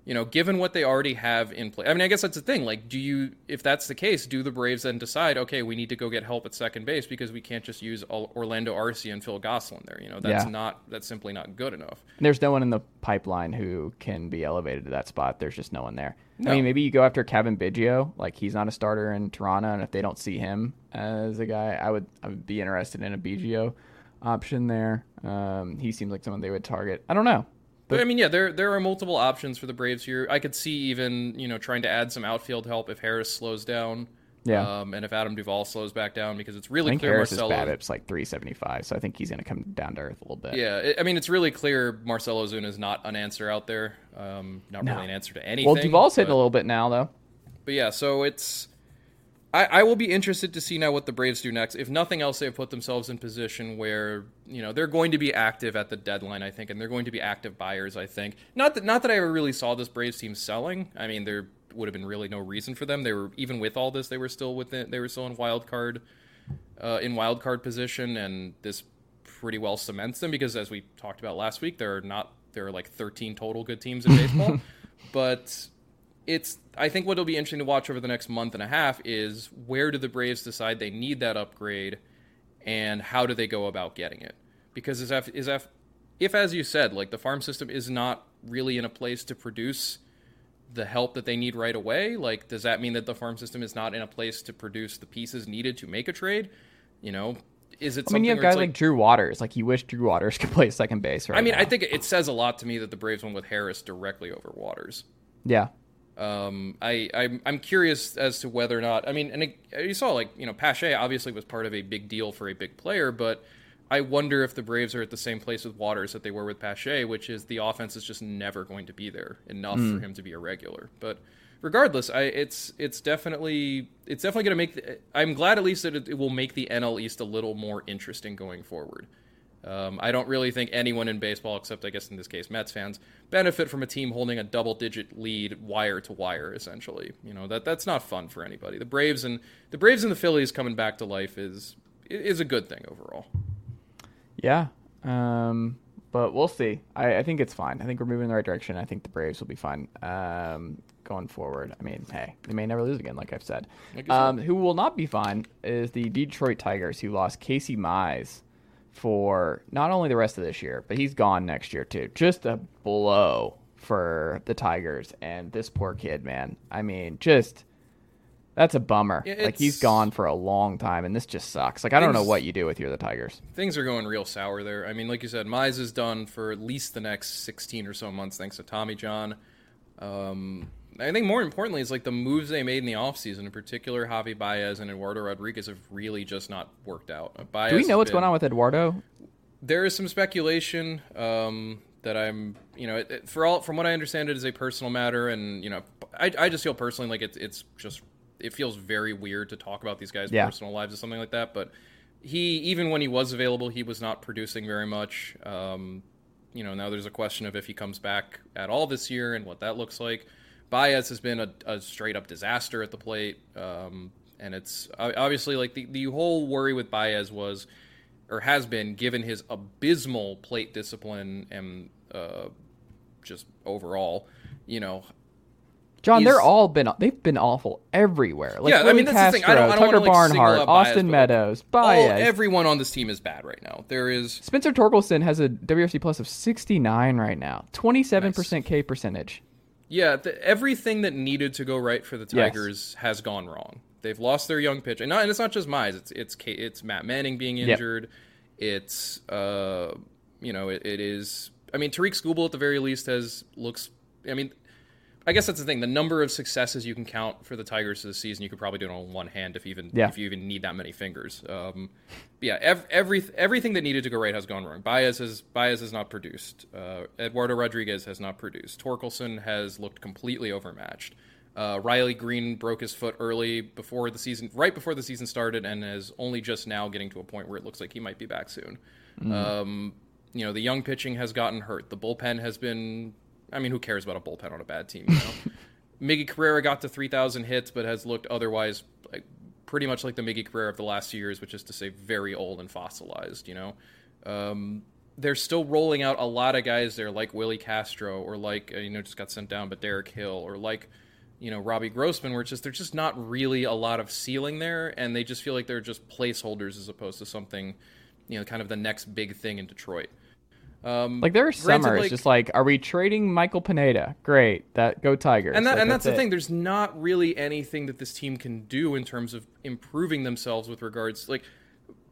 you know, given what they already have in play, I mean, I guess that's the thing. Like, do you, if that's the case, do the Braves then decide, okay, we need to go get help at second base because we can't just use Orlando Arcia and Phil Gosselin there? You know, that's Yeah. not that's simply not good enough. There's no one in the pipeline who can be elevated to that spot. There's just no one there. No. I mean, maybe you go after Cavan Biggio. Like he's not a starter in Toronto, and if they don't see him as a guy, I would I would be interested in a Biggio option there. Um, he seems like someone they would target. I don't know. But I mean, yeah, there there are multiple options for the Braves here. I could see even you know trying to add some outfield help if Harris slows down. Yeah. Um, and if Adam Duvall slows back down, because it's I really think clear Harris's Marcelo. BABIP's like 375, so I think he's going to come down to earth a little bit. Yeah, it, I mean, it's really clear Marcell Ozuna is not an answer out there. Um, not No. really an answer to anything. Well, Duvall's hitting a little bit now, though. But yeah, so it's. I, I will be interested to see now what the Braves do next. If nothing else, they've put themselves in position where you know they're going to be active at the deadline. I think, and they're going to be active buyers. I think. Not that not that I ever really saw this Braves team selling. I mean, there would have been really no reason for them. They were even with all this, they were still within. They were still in wild card, uh, in wild card position, and this pretty well cements them because, as we talked about last week, there are not there are like 13 total good teams in baseball, <laughs> but it's I think what'll be interesting to watch over the next month and a half is where do the Braves decide they need that upgrade, and how do they go about getting it? Because is if, is if, if as you said, like the farm system is not really in a place to produce the help that they need right away, like does that mean that the farm system is not in a place to produce the pieces needed to make a trade? You know, is it? I mean, you have guys it's like, Drew Waters. Like, you wish Drew Waters <laughs> could play second base right I mean, now. I think it says a lot to me that the Braves went with Harris directly over Waters. Yeah. Um, I I'm, I'm curious as to whether or not I mean, and it, you saw like you know Pache obviously was part of a big deal for a big player, but I wonder if the Braves are at the same place with Waters that they were with Pache, which is the offense is just never going to be there enough for him to be a regular. But regardless, I it's it's definitely it's definitely going to make. The, I'm glad at least that it, it will make the NL East a little more interesting going forward. Um, I don't really think anyone in baseball, except I guess in this case Mets fans, benefit from a team holding a double-digit lead wire to wire. Essentially, you know that that's not fun for anybody. The Braves and the Braves and the Phillies coming back to life is is a good thing overall. Yeah. Um, but we'll see. I, I think it's fine. I think we're moving in the right direction. I think the Braves will be fine um, going forward. I mean, hey, they may never lose again, like I've said. Um, who will not be fine is the Detroit Tigers, who lost Casey Mize for not only the rest of this year, but he's gone next year too. Just a blow for the Tigers and this poor kid, man. I mean, just that's a bummer. Yeah, like he's gone for a long time, and this just sucks. Like I don't know what you do with you're the Tigers. Things are going real sour there. I mean, like you said, Mize is done for at least the next 16 or so months, thanks to Tommy John. Um, I think more importantly is like the moves they made in the offseason, in particular, Javi Baez and Eduardo Rodriguez have really just not worked out. Uh, Baez Do we know what's been- going on with Eduardo? There is some speculation um, that I'm, you know, it, it- for all from what I understand, it is a personal matter, and you know, I, I just feel personally like it's it's just it feels very weird to talk about these guys' Yeah. personal lives or something like that. But he, even when he was available, he was not producing very much. Um, you know, now there's a question of if he comes back at all this year and what that looks like. Baez has been a, a straight up disaster at the plate, um, and it's obviously like the the whole worry with Baez was or has been given his abysmal plate discipline and uh, just overall, you know. Jon, they're all been they've been awful everywhere. Like Yeah, I mean, that's the Castro, thing. I don't- I don't Tucker wanna, like, Barnhart, Baez, Austin Meadows, All, Baez. everyone on this team is bad right now. There is Spencer Torkelson has a WRC plus of 69 right now, 27% K percentage. Yeah, the, everything that needed to go right for the Yes. Tigers has gone wrong. They've lost their young pitch, and, not, and it's not just Mize. It's it's it's Matt Manning being injured. It's uh, you know, it, it is. I mean, Tarik Skubal at the very least has looks. I mean, I guess that's the thing. The number of successes you can count for the Tigers this season, you could probably do it on one hand if even Yeah. if you even need that many fingers. Um, yeah, ev- every everything that needed to go right has gone wrong. Baez has Baez has not produced. Uh, Eduardo Rodriguez has not produced. Torkelson has looked completely overmatched. Uh, Riley Greene broke his foot early before the season, right before the season started, and is only just now getting to a point where it looks like he might be back soon. Um, you know, the young pitching has gotten hurt. The bullpen has been. I mean, who cares about a bullpen on a bad team? You know, <laughs> Miggy Cabrera got to 3,000 hits, but has looked otherwise like pretty much like the Miggy Cabrera of the last few years, which is to say very old and fossilized. You know, um, they're still rolling out a lot of guys there, like Willi Castro, or like uh, you know just got sent down, but Derek Hill, or like you know Robbie Grossman, where it's just there's just not really a lot of ceiling there, and they just feel like they're just placeholders as opposed to something, you know, kind of the next big thing in Detroit. Um, Like there are granted, summers, like- just like, are we trading Michael Pineda? Great, that go Tigers. and that, Like, and that's, the it. thing. There's not really anything that this team can do in terms of improving themselves with regards like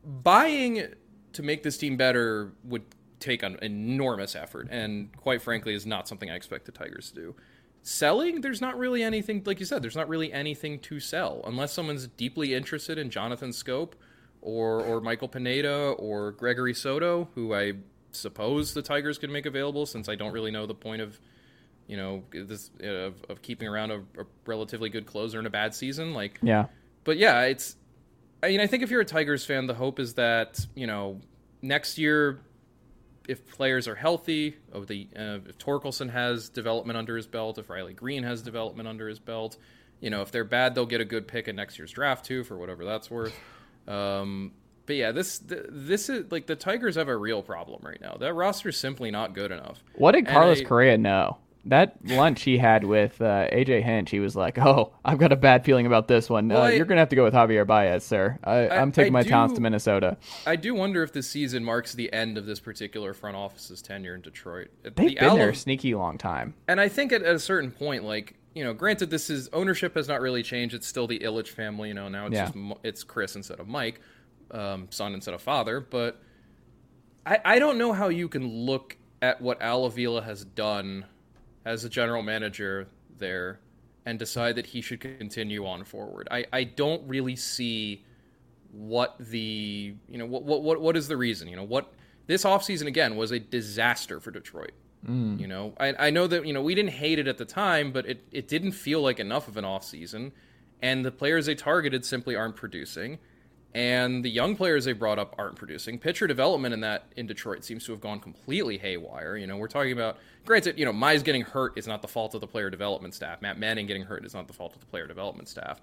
buying to make this team better would take an enormous effort, and quite frankly, is not something I expect the Tigers to do. Selling, there's not really anything, like you said, there's not really anything to sell unless someone's deeply interested in Jonathan Schoop or or Michael Pineda or Gregory Soto, who I suppose the Tigers could make available, since I don't really know the point of you know this of, of keeping around a, a relatively good closer in a bad season like Yeah, but yeah it's i mean i think if you're a tigers fan the hope is that you know next year if players are healthy oh, the uh, if torkelson has development under his belt if riley greene has development under his belt you know if they're bad they'll get a good pick in next year's draft too for whatever that's worth. Um, but yeah this this is like the tigers have a real problem right now that roster is simply not good enough what did Carlos I- Correa know? That lunch he had with uh, AJ Hinch, he was like, "Oh, I've got a bad feeling about this one. Well, uh, I- you're gonna have to go with Javier Baez, sir. I, I'm taking my talents to Minnesota. I do wonder if this season marks the end of this particular front office's tenure in Detroit. They've the been there a sneaky long time. and I think at, at a certain point, like you know, granted, this is ownership has not really changed. It's still the Ilitch family. You know, now it's Yeah. just it's Chris instead of Mike, um, son instead of father. But I I don't know how you can look at what Al Avila has done as a general manager there and decide that he should continue on forward. I I don't really see what the you know what what what, what is the reason you know what this offseason again was a disaster for detroit you know I, I know that you know we didn't hate it at the time but it, it didn't feel like enough of an offseason and the players they targeted simply aren't producing and the young players they brought up aren't producing pitcher development in that in detroit seems to have gone completely haywire you know we're talking about granted you know mize getting hurt is not the fault of the player development staff matt manning getting hurt is not the fault of the player development staff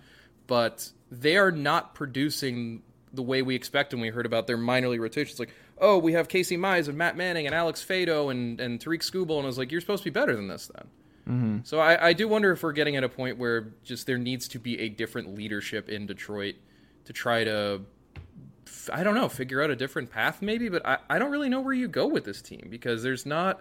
but they are not producing the way we expect when we heard about their minor league rotations. Like, oh, we have Casey Mize and Matt Manning and Alex Faedo and, and Tarik Skubal. And I was like, you're supposed to be better than this then. Mm-hmm. So I, I do wonder if we're getting at a point where just there needs to be a different leadership in Detroit to try to, I don't know, figure out a different path maybe. But I, I don't really know where you go with this team because there's not.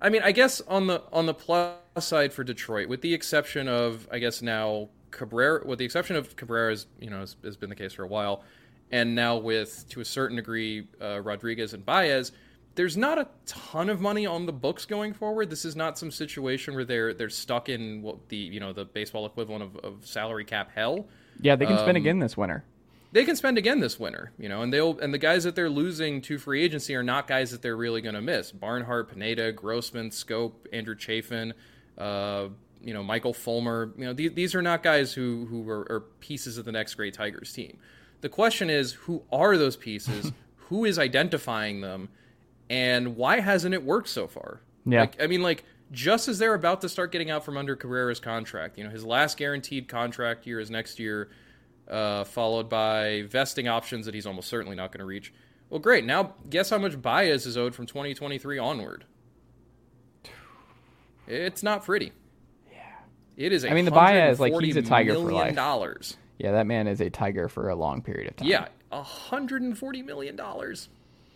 I mean, I guess on the on the plus side for Detroit, with the exception of I guess now Cabrera, with the exception of Cabrera's, you know, has, has been the case for a while, and now with to a certain degree uh, Rodriguez and Baez, there's not a ton of money on the books going forward. This is not some situation where they're they're stuck in what the you know the baseball equivalent of, of salary cap hell. Yeah, they can Um, again this winter. they can spend again this winter, you know, and they'll and the guys that they're losing to free agency are not guys that they're really going to miss. Barnhart, Pineda, Grossman, Schoop, Andrew Chafin, uh, you know, Michael Fulmer. You know, th- these are not guys who who are, are pieces of the next great Tigers team. The question is, who are those pieces? <laughs> who is identifying them? And why hasn't it worked so far? Yeah. Like, I mean, like just as they're about to start getting out from under Cabrera's contract, you know, his last guaranteed contract year is next year, uh, followed by vesting options that he's almost certainly not going to reach. Well, great. Now, guess how much Baez is owed from 2023 onward? It's not pretty. Yeah. It is. I mean, the Baez, like, he's a Tiger for life. Dollars. Yeah, that man is a tiger for a long period of time. Yeah, 140 million dollars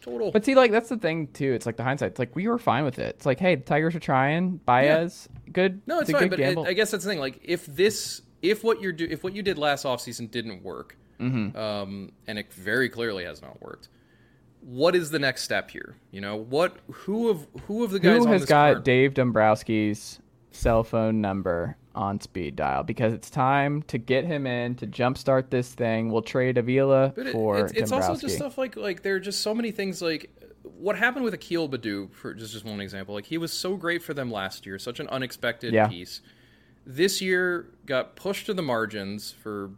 total. But see, like that's the thing too. It's like the hindsight. It's like we were fine with it. It's like, hey, the Tigers are trying. Baez, good. No, it's, a fine, good but it. I guess that's the thing. Like, if this, if what you're do, if what you did last offseason didn't work, Mm-hmm. um, and it very clearly has not worked, what is the next step here? You know, what, who of who of the guys Who has got current- Dave Dombrowski's cell phone number on speed dial? Because it's time to get him in to jumpstart this thing. We'll trade Avila But it- for it's, it's also just stuff like like there are just so many things like what happened with Akil Baddoo for just just one example. Like he was so great for them last year, such an unexpected Yeah. piece. This year got pushed to the margins for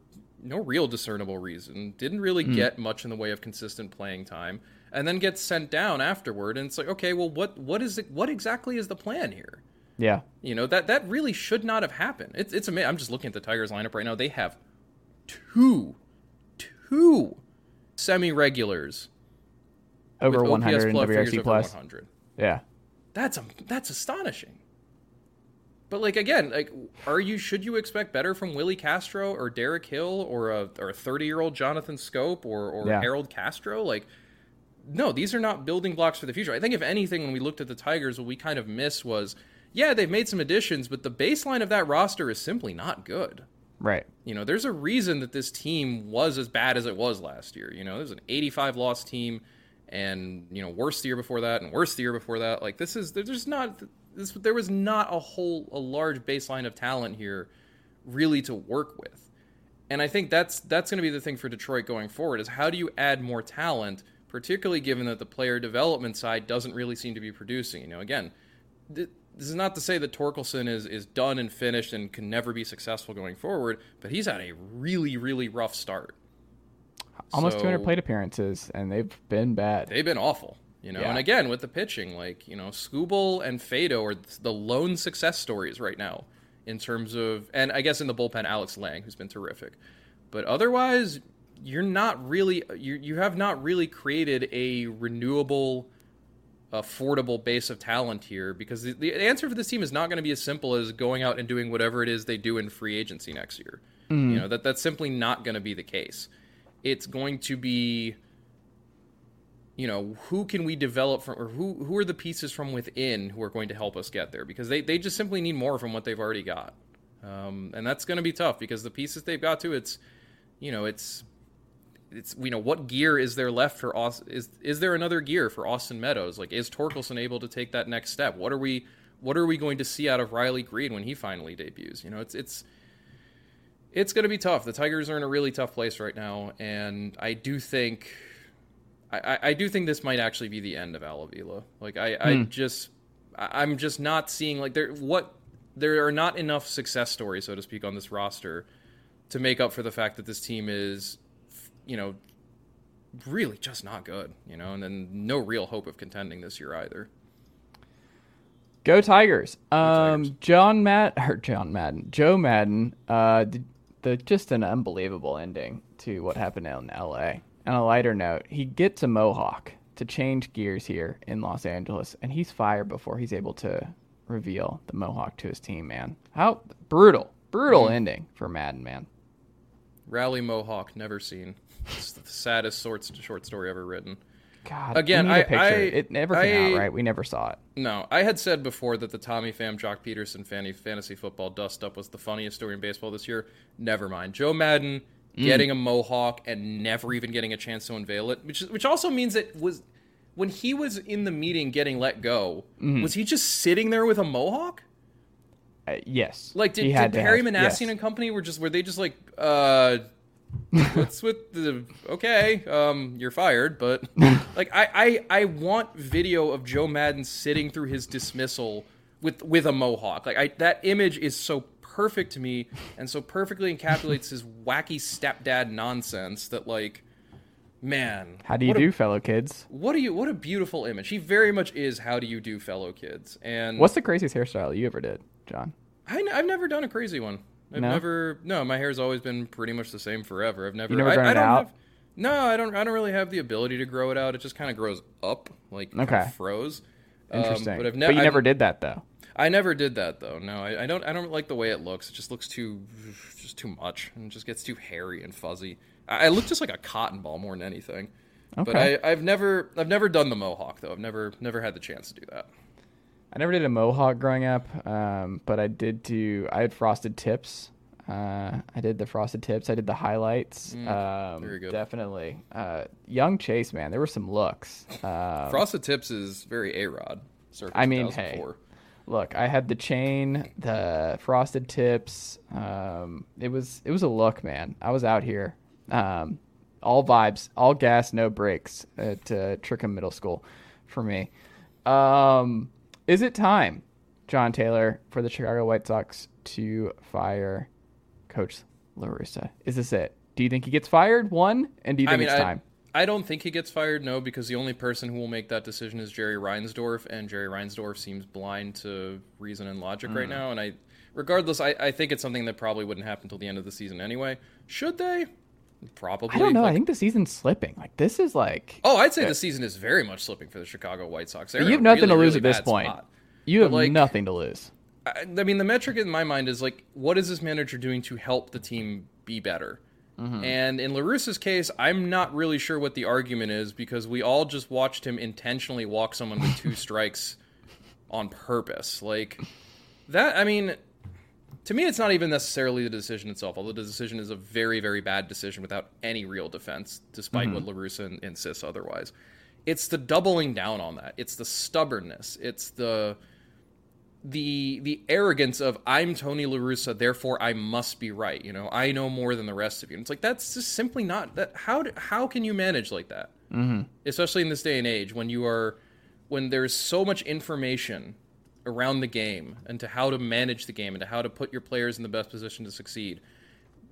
no real discernible reason. Didn't really Hmm. get much in the way of consistent playing time, and then gets sent down afterward. And it's like, okay, well, what what is it? What exactly is the plan here? Yeah. You know that that really should not have happened. It's it's amazing. I'm just looking at the Tigers lineup right now. They have two, two semi regulars Over with 100 OPS in WRC over plus. 100. Yeah. That's a, that's astonishing. But like again, like are you should you expect better from Willi Castro or Derek Hill or a or a 30 year old Jonathan Schoop or or Yeah. Harold Castro? Like no, these are not building blocks for the future. I think if anything, when we looked at the Tigers, what we kind of missed was, yeah, they've made some additions, but the baseline of that roster is simply not good. Right. You know, there's a reason that this team was as bad as it was last year. You know, there's an 85 loss team, and you know, worse the year before that, and worse the year before that. Like this is there's just not this. There was not a whole a large baseline of talent here, really to work with. And I think that's that's going to be the thing for Detroit going forward is how do you add more talent, particularly given that the player development side doesn't really seem to be producing. You know, again, this is not to say that Torkelson is is done and finished and can never be successful going forward, but he's had a really really rough start. Almost So- 200 plate appearances, and they've been bad. They've been awful, you know. Yeah. And again, with the pitching, like you know, Skubal and Faedo are the lone success stories right now in terms of, and I guess in the bullpen, Alex Lange, who's been terrific. But otherwise, you're not really you you have not really created a renewable, affordable base of talent here because the, the answer for this team is not going to be as simple as going out and doing whatever it is they do in free agency next year. You know that that's simply not going to be the case. It's going to be you know, who can we develop from, or who who are the pieces from within who are going to help us get there? Because they, they just simply need more from what they've already got, um, and that's going to be tough because the pieces they've got to, it's, you know, it's, it's you know, what gear is there left for Austin? Is is there another gear for Austin Meadows? Like, is Torkelson able to take that next step? What are we what are we going to see out of Riley Greene when he finally debuts? You know, it's it's it's going to be tough. The Tigers are in a really tough place right now, and I do think, I, I- do think this might actually be the end of Al Avila. Like I, I hmm. just, I'm just not seeing like there what there are not enough success stories, so to speak, on this roster to make up for the fact that this team is, you know, really just not good. You know, and then no real hope of contending this year either. Go Tigers. Um, Tigers. John Matt <laughs> or John Madden, Joe Maddon. Uh, the, the just an unbelievable ending to what happened in L.A. On a lighter note, he gets a mohawk to change gears here in Los Angeles, and he's fired before he's able to reveal the mohawk to his team. Man, how brutal, brutal ending for Maddon, man. Rally Mohawk, never seen. It's the saddest short short story ever written. God, Again, we need a I-. I- it never came I- out right. We never saw it. No, I had said before that the Tommy Pham, Joc Pederson fanny, fantasy football dust up was the funniest story in baseball this year. Never mind. Joe Maddon getting a mohawk and never even getting a chance to unveil it, which which also means that was when he was in the meeting getting let go, was he just sitting there with a mohawk? Uh, yes, Like did, did Perry have- Minasian yes. and company were just were they just like uh what's with the okay? Um, you're fired, but <laughs> like I, I I want video of Joe Maddon sitting through his dismissal with with a mohawk. Like I that image is so perfect to me and so perfectly encapsulates his wacky stepdad nonsense that like man How do you what a- do, fellow kids? what do you what a beautiful image he very much is how do you do fellow kids and What's the craziest hairstyle you ever did, Jon? I, have never done a crazy one i've No? never no my hair's always been pretty much the same forever i've never never grown I it don't out? have no i don't i don't really have the ability to grow it out it just kind of grows up like Okay. froze Um, Interesting. but i've never. but you never did that though. I never did that though. No, I, I don't. I don't like the way it looks. It just looks too, just too much, and just gets too hairy and fuzzy. I, I look just like a cotton ball more than anything. But Okay. I, I've never, I've never done the mohawk though. I've never, never had the chance to do that. I never did a mohawk growing up, um, but I did do. I had frosted tips. Uh, I did the frosted tips. I did the highlights. um, Mm, very good. Definitely. Uh, young Chase, man, there were some looks. Um, Frosted tips is very a rod. I mean, hey. look, I had the chain, the frosted tips. Um, it was it was a look, man. I was out here. Um, all vibes, all gas, no brakes at uh, Trickum Middle School for me. Um, is it time, Jon Tayler, for the Chicago White Sox to fire Coach La Russa? Is this it? Do you think he gets fired? One, and do you I think mean, it's I, time? I don't think he gets fired. No, because the only person who will make that decision is Jerry Reinsdorf, and Jerry Reinsdorf seems blind to reason and logic Mm. right now. And I, regardless, I, I think it's something that probably wouldn't happen until the end of the season anyway. Should they? Probably. I don't know. Like, I think the season's slipping. Like this is like Oh, I'd say the season is very much slipping for the Chicago White Sox. They're you have nothing really, to lose really at this point. spot. You have like- nothing to lose. I, I mean, the metric in my mind is like, what is this manager doing to help the team be better? Mm-hmm. And in La Russa's case, I'm not really sure what the argument is because we all just watched him intentionally walk someone with two <laughs> strikes on purpose. Like that, I mean, to me, it's not even necessarily the decision itself, although the decision is a very, very bad decision without any real defense, despite what La Russa in- insists otherwise. It's the doubling down on that. It's the stubbornness. It's the the the arrogance of I'm Tony La Russa, therefore I must be right. You know, I know more than the rest of you. And it's like that's just simply not that. How do, how can you manage like that? Mm-hmm. Especially in this day and age when you are when there's so much information around the game and to how to manage the game and to how to put your players in the best position to succeed.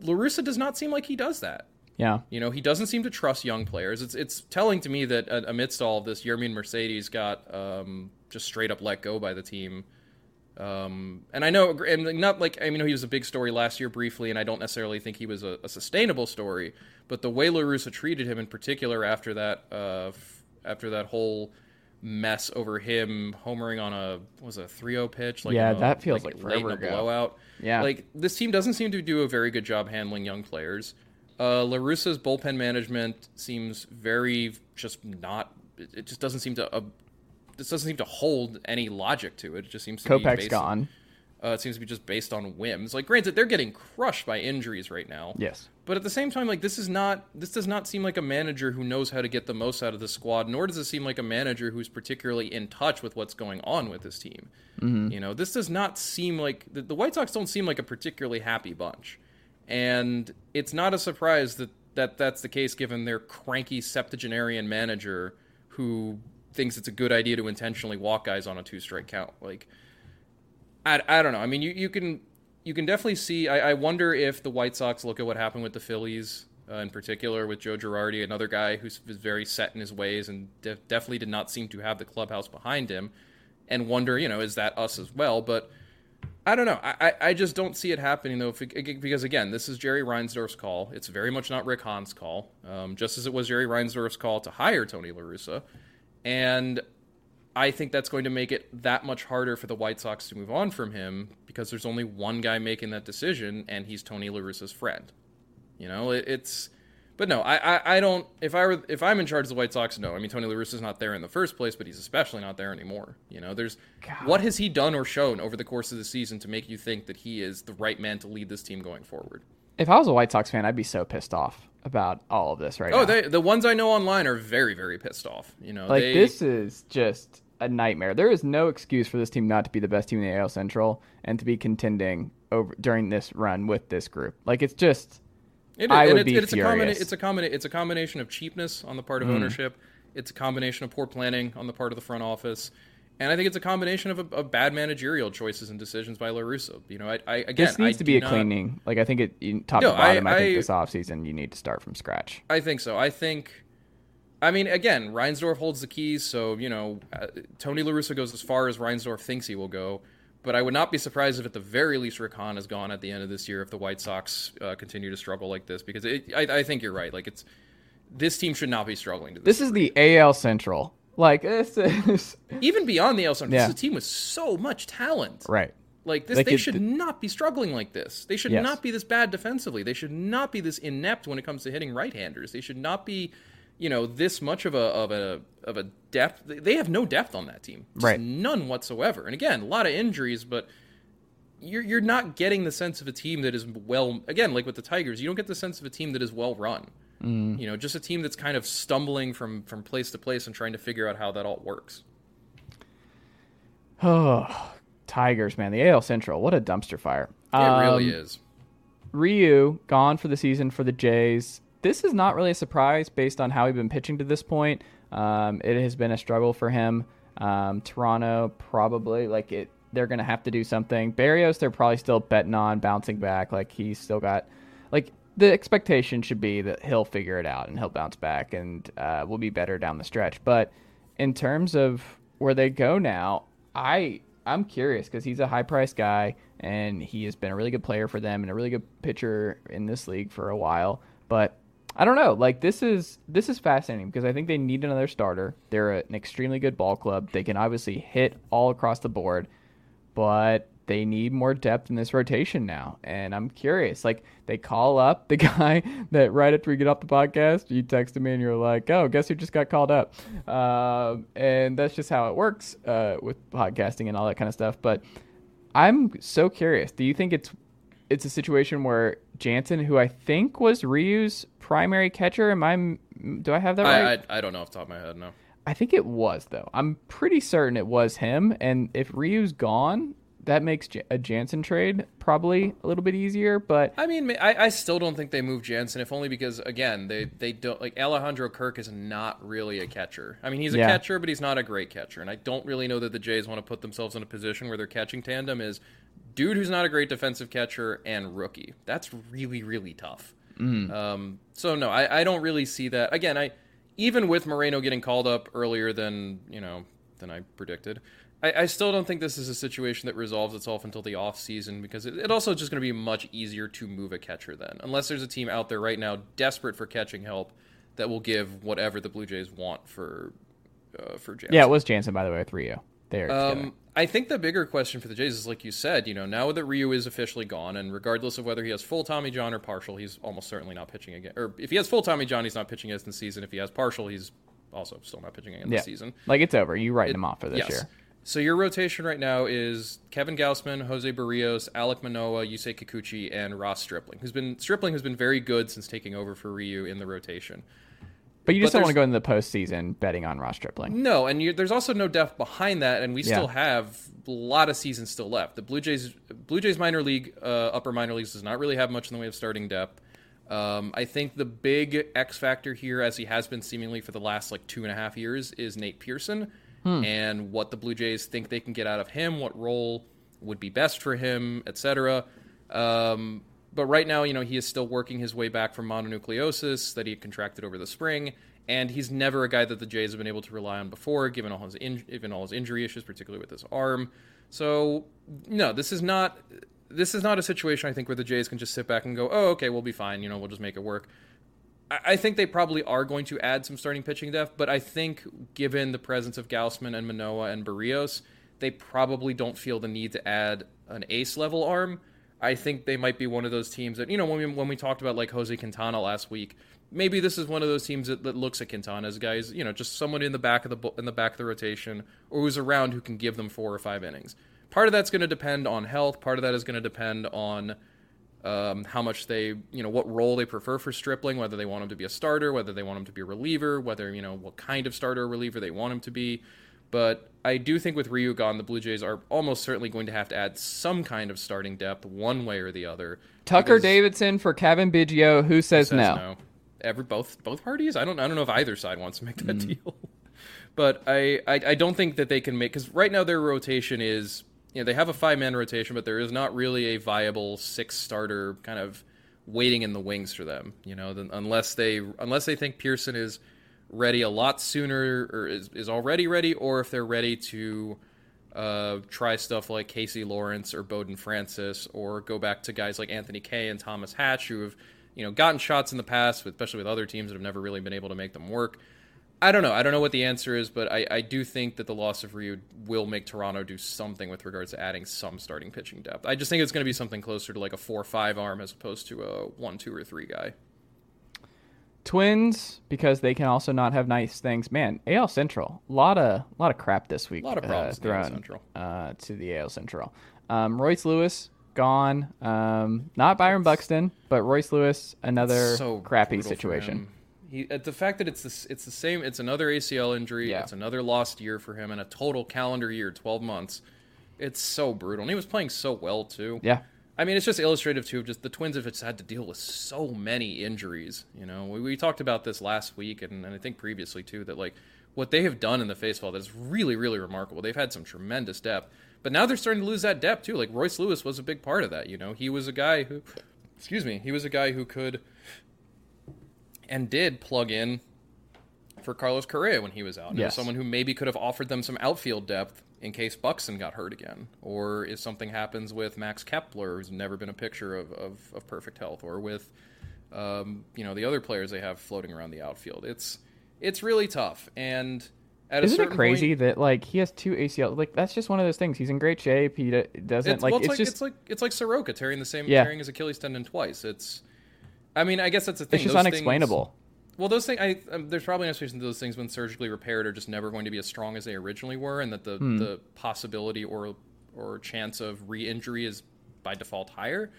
La Russa does not seem like he does that. Yeah. You know, he doesn't seem to trust young players. It's it's telling to me that uh, amidst all of this, Yermin Mercedes got um, just straight up let go by the team. Um, and I know, and not like I mean, he was a big story last year briefly, and I don't necessarily think he was a, a sustainable story. But the way La Russa treated him, in particular, after that, uh, f- after that whole mess over him homering on a was a 3-0 pitch, like Yeah, a- that feels like late in forever a ago. blowout. Yeah. like this team doesn't seem to do a very good job handling young players. Uh, La Russa's bullpen management seems very just not. It just doesn't seem to. Uh, this doesn't seem to hold any logic to it. It just seems to be Kopech's based, gone. Uh, it seems to be just based on whims. Like, granted, they're getting crushed by injuries right now. Yes. But at the same time, like this is not. This does not seem like a manager who knows how to get the most out of the squad. Nor does it seem like a manager who's particularly in touch with what's going on with his team. You know, this does not seem like the, the White Sox don't seem like a particularly happy bunch, and it's not a surprise that that that's the case given their cranky septuagenarian manager who thinks it's a good idea to intentionally walk guys on a two strike count. Like, I, I don't know. I mean, you, you can you can definitely see. I, I wonder if the White Sox look at what happened with the Phillies, uh, in particular with Joe Girardi, another guy who's very set in his ways and de- definitely did not seem to have the clubhouse behind him, and wonder, you know, is that us as well? But I don't know. I, I, just don't see it happening though, it, because again, this is Jerry Reinsdorf's call. It's very much not Rick Hahn's call, um, just as it was Jerry Reinsdorf's call to hire Tony La Russa, and I think that's going to make it that much harder for the White Sox to move on from him because there's only one guy making that decision, and he's Tony La Russa's friend. You know, it, it's. But no, I, I, I don't. If I were, if I'm in charge of the White Sox, no. I mean, Tony La Russa's not there in the first place, but he's especially not there anymore. You know, there's what has he done or shown over the course of the season to make you think that he is the right man to lead this team going forward? If I was a White Sox fan, I'd be so pissed off about all of this right Oh, now. they, the ones I know online are very, very pissed off. You know, like they, this is just a nightmare. There is no excuse for this team not to be the best team in the AL Central and to be contending over during this run with this group. Like it's just It I would it's, be it's a combina- it's a combina- it's a combination of cheapness on the part of Mm. ownership. It's a combination of poor planning on the part of the front office, and I think it's a combination of, of bad managerial choices and decisions by La Russa. You know, I, I again, this needs I to be a not- cleaning. Like I think it top No, to bottom. I, I- think this offseason you need to start from scratch. I think so. I think. I mean, again, Reinsdorf holds the keys, so you know uh, Tony La Russa goes as far as Reinsdorf thinks he will go. But I would not be surprised if, at the very least, Rick Hahn is gone at the end of this year if the White Sox uh, continue to struggle like this. Because it, I, I think you're right. Like it's this team should not be struggling to this. This is the AL Central. Like this is <laughs> even beyond the LSM, Yeah. this is a team with so much talent. right. Like this, Like they it- should not be struggling like this. They should Yes. not be this bad defensively. They should not be this inept when it comes to hitting right-handers. They should not be, you know, this much of a of a of a depth. They have no depth on that team, Just Right. None whatsoever. And again, a lot of injuries, but you're you're not getting the sense of a team that is well. Again, like with the Tigers, you don't get the sense of a team that is well run. Mm. You know, just a team that's kind of stumbling from from place to place and trying to figure out how that all works. Oh, <sighs> Tigers, man. The AL Central. What a dumpster fire. It really Um, is. Ryu gone for the season for the Jays. This is not really a surprise based on how he's been pitching to this point. Um, it has been a struggle for him. Um, Toronto probably like it. They're gonna have to do something. Berrios, they're probably still betting on bouncing back. Like he's still got, like the expectation should be that he'll figure it out and he'll bounce back and uh, will be better down the stretch. But in terms of where they go now, I I'm curious because he's a high priced guy and he has been a really good player for them and a really good pitcher in this league for a while. But I don't know. Like this is this is fascinating because I think they need another starter. They're an extremely good ball club. They can obviously hit all across the board, but they need more depth in this rotation now. And I'm curious. Like they call up the <laughs> guy that right after we get off the podcast, you texted me and you're like, "Oh, guess who just got called up?" Um, and that's just how it works uh, with podcasting and all that kind of stuff. But I'm so curious. Do you think it's it's a situation where Jansen, who I think was Ryu's primary catcher, am I? Do I have that right? I, I I don't know off the top of my head. No. I think it was though. I'm pretty certain it was him. And if Ryu's gone, that makes a Jansen trade probably a little bit easier. But I mean, I, I still don't think they move Jansen, if only because again, they they don't like Alejandro Kirk is not really a catcher. I mean, he's a Yeah. catcher, but he's not a great catcher, and I don't really know that the Jays want to put themselves in a position where their catching tandem is dude who's not a great defensive catcher and rookie. That's really really tough. Um, so no, I, I don't really see that. Again, I even with Moreno getting called up earlier than you know than I predicted. I, I still don't think this is a situation that resolves itself until the off season because it, it also just going to be much easier to move a catcher then, unless there's a team out there right now desperate for catching help that will give whatever the Blue Jays want for uh, for Jansen. yeah, it was Jansen by the way with Ryu. They are together. Um, I think the bigger question for the Jays is, like you said, you know, now that Ryu is officially gone, and regardless of whether he has full Tommy John or partial, he's almost certainly not pitching again. Or if he has full Tommy John, he's not pitching again this season. If he has partial, he's also still not pitching again yeah, this season. like it's over. You writing him off for this yes. year. So your rotation right now is Kevin Gausman, Jose Berrios, Alek Manoah, Yusei Kikuchi, and Ross Stripling, who's been Stripling has been very good since taking over for Ryu in the rotation. But you just But don't want to go into the postseason betting on Ross Stripling. No, and you, there's also no depth behind that, and we Yeah. still have a lot of seasons still left. The Blue Jays, Blue Jays minor league, uh, upper minor leagues does not really have much in the way of starting depth. Um, I think the big X factor here, as he has been seemingly for the last like two and a half years, is Nate Pearson and what the Blue Jays think they can get out of him, what role would be best for him, etc. Um, but right now, you know, he is still working his way back from mononucleosis that he contracted over the spring, and he's never a guy that the Jays have been able to rely on before, given all his in- given all his injury issues, particularly with his arm. So, no, this is not this is not a situation I think where the Jays can just sit back and go, "Oh, okay, we'll be fine. You know, we'll just make it work." I think they probably are going to add some starting pitching depth, but I think given the presence of Gausman and Manoah and Berrios, they probably don't feel the need to add an ace level arm. I think they might be one of those teams that you know when we when we talked about like Jose Quintana last week, maybe this is one of those teams that, that looks at Quintana as guys you know just someone in the back of the in the back of the rotation or who's around who can give them four or five innings. Part of that's going to depend on health. Part of that is going to depend on um, how much they, you know, what role they prefer for Stripling, whether they want him to be a starter, whether they want him to be a reliever, whether, you know, what kind of starter or reliever they want him to be. But I do think with Ryu gone, the Blue Jays are almost certainly going to have to add some kind of starting depth, one way or the other. Tucker Davidson for Cavan Biggio. Who says, says no? Every both both parties. I don't I don't know if either side wants to make that Mm. deal. <laughs> But I, I I don't think that they can make because right now their rotation is you know they have a five man rotation, but there is not really a viable six starter kind of waiting in the wings for them. You know, unless they unless they think Pearson is ready a lot sooner or is, is already ready, or if they're ready to uh, try stuff like Casey Lawrence or Bowden Francis, or go back to guys like Anthony Kay and Thomas Hatch, who have you know gotten shots in the past, especially with other teams that have never really been able to make them work. I don't know. I don't know what the answer is, but I, I do think that the loss of Ryu will make Toronto do something with regards to adding some starting pitching depth. I just think it's going to be something closer to like a four-five arm as opposed to a one, two, or three guy. Twins because they can also not have nice things. Man, AL Central, a lot of lot of crap this week. Lot of problems uh, thrown Central. uh, to the AL Central. Um, Royce Lewis gone. Um, not Byron Buxton, but Royce Lewis another so crappy situation. He, uh, the fact that it's this, it's the same. It's another ACL injury. Yeah. It's another lost year for him, and a total calendar year, twelve months. It's so brutal, and he was playing so well too. Yeah. I mean, it's just illustrative too. of Just the Twins have just had to deal with so many injuries. You know, we, we talked about this last week, and, and I think previously too. That like what they have done in the face faceball that is really, really remarkable. They've had some tremendous depth, but now they're starting to lose that depth too. Like Royce Lewis was a big part of that. You know, he was a guy who, excuse me, he was a guy who could and did plug in for Carlos Correa when he was out. And Yes. someone who maybe could have offered them some outfield depth in case Buxton got hurt again, or if something happens with Max Kepler, who's never been a picture of, of, of perfect health, or with um, you know the other players they have floating around the outfield. It's it's really tough, and at Isn't it crazy point, that like he has two ACL? Like that's just one of those things. He's in great shape. He doesn't it's, like. well, it's, it's like just it's like it's like Soroka tearing the same Yeah. tearing his Achilles tendon twice. It's I mean, I guess that's the thing. it's just Those things- unexplainable. Well, those things, I, um, there's probably an explanation that those things, when surgically repaired, are just never going to be as strong as they originally were, and that the, Hmm. the possibility or or chance of re-injury is by default higher.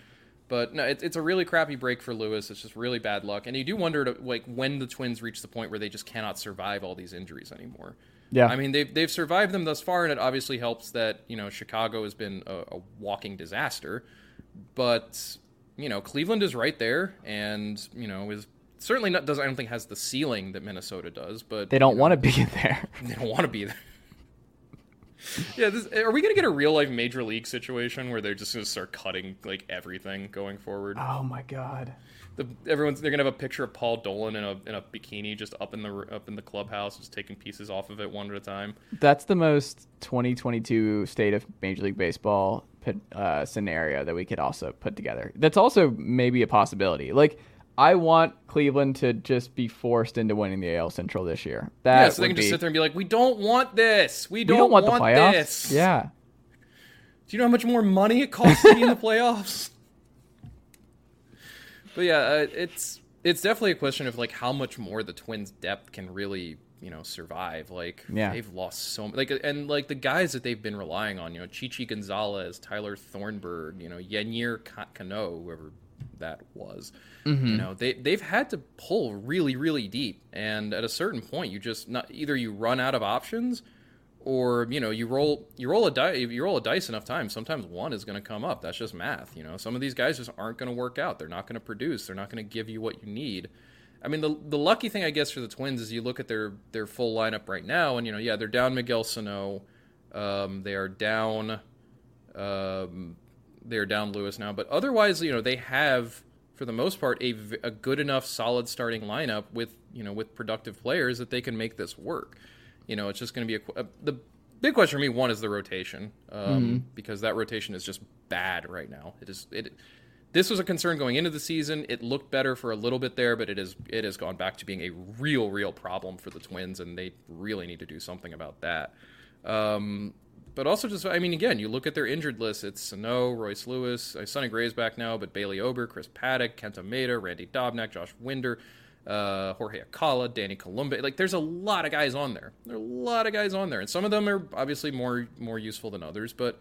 But no, it, it's a really crappy break for Lewis. It's just really bad luck, and you do wonder, to, like, when the Twins reach the point where they just cannot survive all these injuries anymore. Yeah. I mean, they've they've survived them thus far, and it obviously helps that you know Chicago has been a, a walking disaster, but you know Cleveland is right there, and you know is certainly not does I don't think has the ceiling that Minnesota does, but They don't you know, want to be there. <laughs> they don't want to be there. yeah, this, are we gonna get a real life major league situation where they're just gonna start cutting like everything going forward? oh my god. The, everyone's they're gonna have a picture of Paul Dolan in a in a bikini just up in the up in the clubhouse, just taking pieces off of it one at a time. That's the most 2022 state of Major League Baseball uh, scenario that we could also put together. That's also maybe a possibility. Like, I want Cleveland to just be forced into winning the AL Central this year. That yeah, so they can just be- sit there and be like, "We don't want this. We We don't, don't want, the playoffs. this." Yeah. Do you know how much more money it costs to be in the <laughs> playoffs? But yeah, uh, it's it's definitely a question of like how much more the Twins' depth can really you know survive. Like Yeah. they've lost so like and like the guys that they've been relying on, you know, Chichi Gonzalez, Tyler Thornburg, you know, Yennier Ka- Cano, whoever that was. Mm-hmm. You know, they they've had to pull really really deep, and at a certain point, you just not either you run out of options or you know you roll you roll a dice you roll a dice enough times sometimes one is going to come up. That's just math you know? Some of these guys just aren't going to work out. They're not going to produce. They're not going to give you what you need i mean the the lucky thing i guess for the twins is you look at their their full lineup right now and you know yeah they're down miguel sano um, they are down um, they're down lewis now but otherwise you know they have for the most part a, a good enough solid starting lineup with you know with productive players that they can make this work you know, it's just going to be a, a. The big question for me, one, is the rotation, um, because that rotation is just bad right now. It is. It. This was a concern going into the season. It looked better for a little bit there, but it is. It has gone back to being a real, real problem for the Twins, and they really need to do something about that. Um, but also, just I mean, again, you look at their injured list. It's Sano, Royce Lewis, uh, Sonny Gray's back now, but Bailey Ober, Chris Paddack, Kenta Maeda, Randy Dobnak, Josh Winder, uh, Jorge Alcala, Danny Coulombe. Like, there's a lot of guys on there. There are a lot of guys on there, and some of them are obviously more more useful than others. But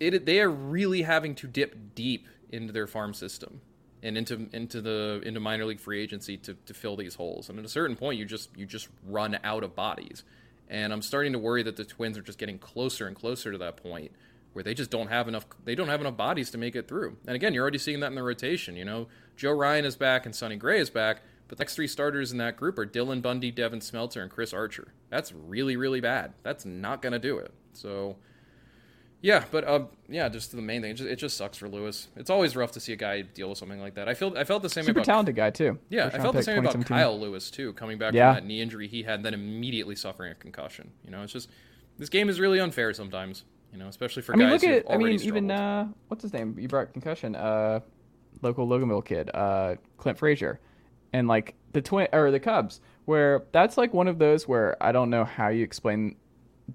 it they are really having to dip deep into their farm system and into into the into minor league free agency to, to fill these holes. And at a certain point, you just you just run out of bodies. And I'm starting to worry that the Twins are just getting closer and closer to that point where they just don't have enough they don't have enough bodies to make it through. And again, you're already seeing that in the rotation, you know. Joe Ryan is back and Sonny Gray is back, but the next three starters in that group are Dylan Bundy, Devin Smeltzer, and Chris Archer. That's really, really bad. That's not going to do it. So, yeah, but uh, yeah, just the main thing. It just, it just, sucks for Lewis. It's always rough to see a guy deal with something like that. I feel I felt the same. Super about, talented guy too. Yeah, I felt the same about Kyle Lewis too, coming back yeah. from that knee injury he had, then immediately suffering a concussion. You know, it's just this game is really unfair sometimes. You know, especially for I mean, guys look at I mean, struggled. even uh, what's his name? You brought concussion. Uh, local Loganville kid, uh, Clint Frazier, and like the twin or the Cubs, where that's like one of those where I don't know how you explain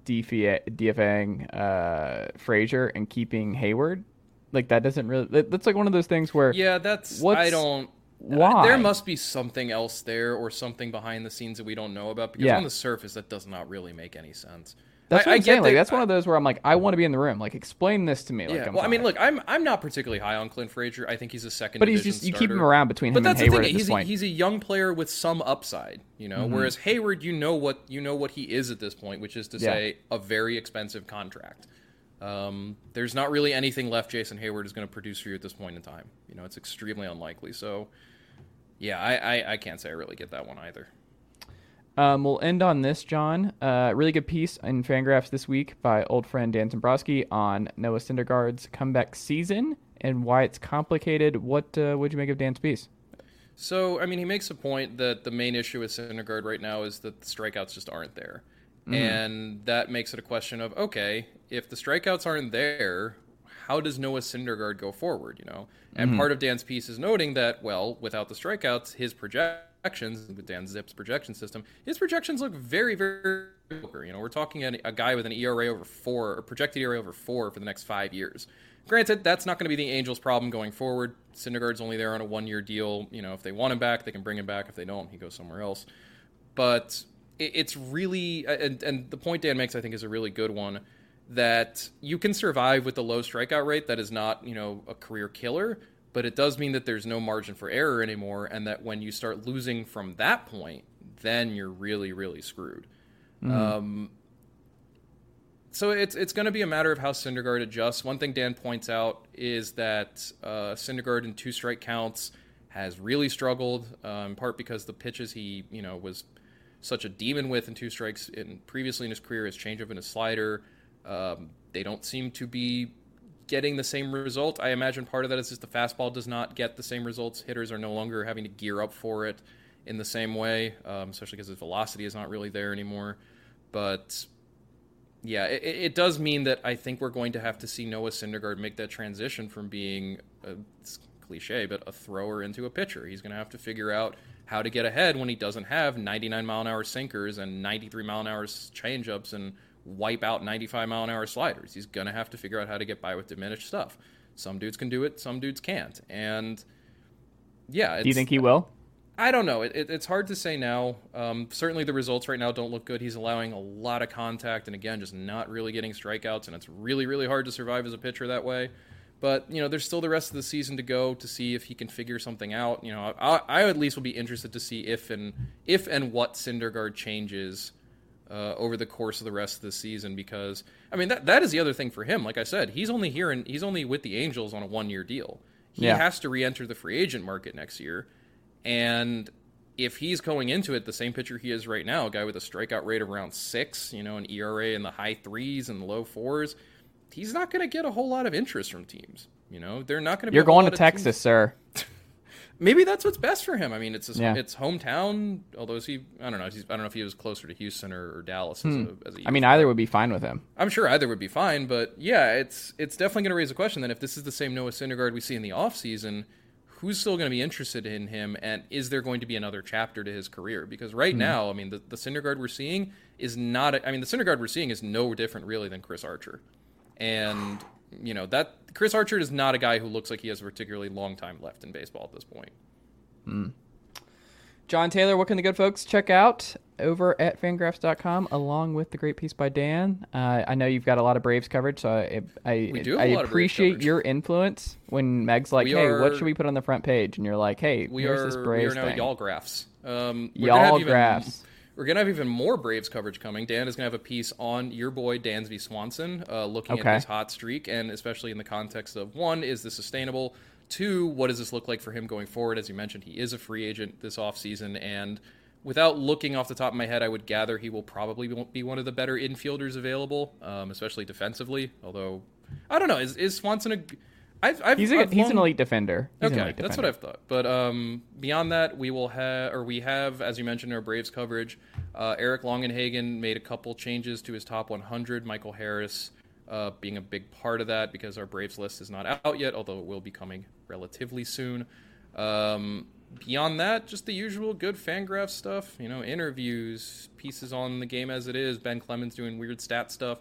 DFAing uh, Frazier and keeping Hayward. Like that doesn't really. That's like one of those things where yeah, that's I don't. Why? There must be something else there or something behind the scenes that we don't know about because Yeah. on the surface that does not really make any sense. That's I- what I I'm get saying. Like that- that's one of those where I'm like, I want to be in the room. Like, explain this to me. Like, yeah, I'm well, I mean, look, I'm I'm not particularly high on Clint Frazier. I think he's a second. but he's just you keep him around between But him and that's the Heyward thing. at this He's a, point. Mm-hmm. he's a young player with some upside, you know. Whereas Heyward, you know what you know what he is at this point, which is to Yeah. say a very expensive contract. Um, there's not really anything left Jason Heyward is going to produce for you at this point in time. You know, it's extremely unlikely. So, yeah, I, I, I can't say I really get that one either. Um, we'll end on this, Jon. Uh, really good piece in Fangraphs this week by old friend Dan Szymborski on Noah Syndergaard's comeback season and why it's complicated. What uh, would you make of Dan's piece? So, I mean, he makes a point that the main issue with Syndergaard right now is that the strikeouts just aren't there. And that makes it a question of, okay, if the strikeouts aren't there, how does Noah Syndergaard go forward, you know? And part of Dan's piece is noting that, well, without the strikeouts, his projections, with Dan ZiPS projection system, his projections look very, very. You know, we're talking a, a guy with an ERA over four, or projected ERA over four for the next five years. Granted, that's not going to be the Angels' problem going forward. Syndergaard's only there on a one-year deal. You know, if they want him back, they can bring him back. If they don't, he goes somewhere else. But it, it's really, and, and the point Dan makes, I think, is a really good one. That you can survive with the low strikeout rate. That is not, you know, a career killer, but it does mean that there's no margin for error anymore, and that when you start losing from that point, then you're really, really screwed. Um, so it's it's going to be a matter of how Syndergaard adjusts. One thing Dan points out is that uh, Syndergaard in two strike counts has really struggled, uh, in part because the pitches he you know was such a demon with in two strikes in previously in his career, his changeup and his slider, um, they don't seem to be getting the same result. I imagine part of that is just the fastball does not get the same results. Hitters are no longer having to gear up for it in the same way, um, especially because his velocity is not really there anymore. But yeah, it, it does mean that I think we're going to have to see Noah Syndergaard make that transition from being a cliche, but a thrower into a pitcher. He's going to have to figure out how to get ahead when he doesn't have 99 mile an hour sinkers and 93 mile an hour changeups and wipe out 95 mile an hour sliders. He's going to have to figure out how to get by with diminished stuff. Some dudes can do it, some dudes can't. And yeah, Do you think he will? I don't know. It, it, it's hard to say now. Um, certainly, the results right now don't look good. He's allowing a lot of contact, and again, just not really getting strikeouts. And it's really, really hard to survive as a pitcher that way. But you know, there's still the rest of the season to go to see if he can figure something out. You know, I, I at least will be interested to see if and if and what Syndergaard changes uh, over the course of the rest of the season. Because I mean, that that is the other thing for him. Like I said, he's only here and he's only with the Angels on a one year deal. He Yeah. has to re-enter the free agent market next year. And if he's going into it the same pitcher he is right now, a guy with a strikeout rate of around six, you know, an ERA in the high threes and low fours, he's not going to get a whole lot of interest from teams. You know, they're not going to. You're going to Texas, sir. <laughs> Maybe that's what's best for him. I mean, it's his, Yeah. it's hometown. Although he, I don't know. He's, I don't know if he was closer to Houston or, or Dallas as a, as a Hmm. I mean, either would be fine with him. I'm sure either would be fine, but yeah, it's it's definitely going to raise a question. Then, if this is the same Noah Syndergaard we see in the offseason, who's still going to be interested in him, and is there going to be another chapter to his career? Because right now, I mean, the, the Syndergaard we're seeing is not. I mean, the Syndergaard we're seeing is no different really than Chris Archer, and you know that Chris Archer is not a guy who looks like he has a particularly long time left in baseball at this point. Jon Tayler, what can the good folks check out over at fangraphs.com along with the great piece by Dan? Uh, I know you've got a lot of Braves coverage, so I, I, We do have I a lot of Braves appreciate your influence when Meg's like, We hey, what should we put on the front page? And you're like, hey, We here's are this we Braves are now thing. y'all graphs. Um, we're gonna have Y'all even- we're gonna have even more Braves coverage coming. Dan is gonna have a piece on your boy Dansby Swanson, uh, looking Okay. at his hot streak, and especially in the context of one, is this sustainable? Two, what does this look like for him going forward? As you mentioned, he is a free agent this offseason, and without looking off the top of my head, I would gather he will probably be one of the better infielders available, um, especially defensively. Although, I don't know, is, is Swanson a? I've, I've, He's a, I've he's an elite defender. He's Okay, elite that's defender. what I've thought. But um, beyond that, we will have, or we have, as you mentioned, our Braves coverage. Uh, Eric Longenhagen made a couple changes to his top 100. Michael Harris uh, being a big part of that because our Braves list is not out yet, although it will be coming relatively soon. Um, beyond that, just the usual good Fangraph stuff. You know, interviews, pieces on the game as it is. Ben Clemens doing weird stat stuff.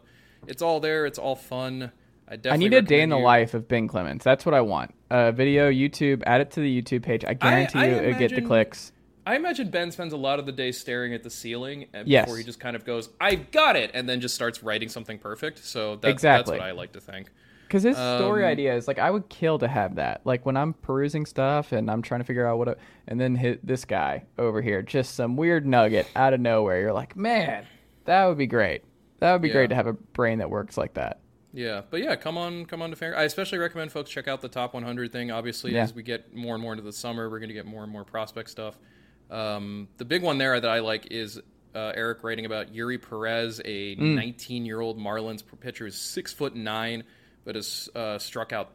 It's all there. It's all fun. I I need a day in the you- life of Ben Clemens. That's what I want. A video, YouTube, add it to the YouTube page. I guarantee I you it'll get the clicks. I imagine Ben spends a lot of the day staring at the ceiling and Yes. before he just kind of goes, "I've got it," and then just starts writing something perfect. So that, Exactly. that's what I like to think. Because his story Um, ideas, like I would kill to have that. Like when I'm perusing stuff and I'm trying to figure out what, and then hit this guy over here, just some weird nugget out of nowhere. You're like, man, that would be great. That would be Yeah. great to have a brain that works like that. Yeah, but yeah, come on, come on to Fair. I especially recommend folks check out the top 100 thing. Obviously, Yeah. as we get more and more into the summer, we're going to get more and more prospect stuff. Um, the big one there that I like is uh, Eric writing about Eury Perez, a 19 year old Marlins pitcher who's six foot nine, but has uh, struck out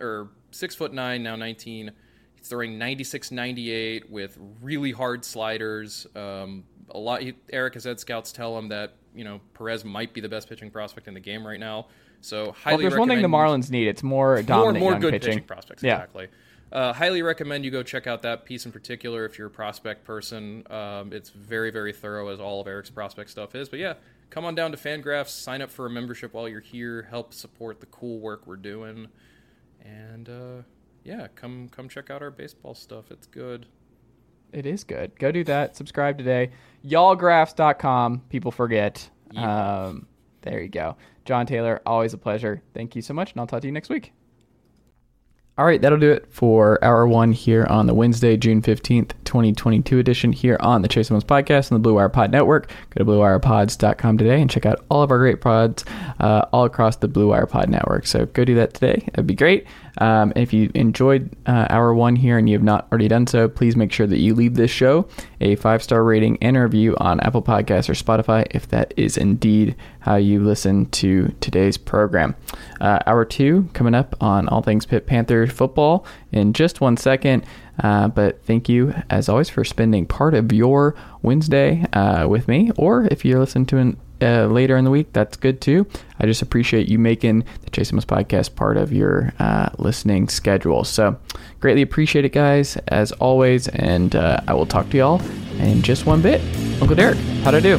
or six foot nine now 19. He's throwing 96, 98 with really hard sliders. Um, a lot. He, Eric has had scouts tell him that you know Perez might be the best pitching prospect in the game right now. So Well, highly there's one thing the Marlins need. It's more more dominant more young good pitching. prospects. Yeah. Exactly. Uh, highly recommend you go check out that piece in particular if you're a prospect person. Um, it's very very thorough as all of Eric's prospect stuff is. But yeah, come on down to Fangraphs, sign up for a membership while you're here, help support the cool work we're doing, and uh, yeah, come come check out our baseball stuff. It's good. It is good. Go do that. Subscribe today. Y'allgraphs.com. People forget. Yeah. Um, there you go. Jon Tayler, always a pleasure. Thank you so much, and I'll talk to you next week. All right, that'll do it for hour one here on the Wednesday, June 15th, 2022 edition here on the Chase Thomas Podcast and the Blue Wire Pod Network. Go to bluewirepods.com today and check out all of our great pods uh, all across the Blue Wire Pod Network. So go do that today. That'd be great. Um, if you enjoyed uh, hour one here and you have not already done so, please make sure that you leave this show a five star rating and review on Apple Podcasts or Spotify if that is indeed how you listen to today's program. Uh, hour two coming up on All Things Pitt Panther football in just one second. Uh, but thank you, as always, for spending part of your Wednesday uh, with me. Or if you're listening to it uh, later in the week, that's good too. I just appreciate you making the Chase Thomas podcast part of your uh, listening schedule. So greatly appreciate it, guys, as always. And uh, I will talk to y'all in just one bit. Uncle Derek, how'd I do?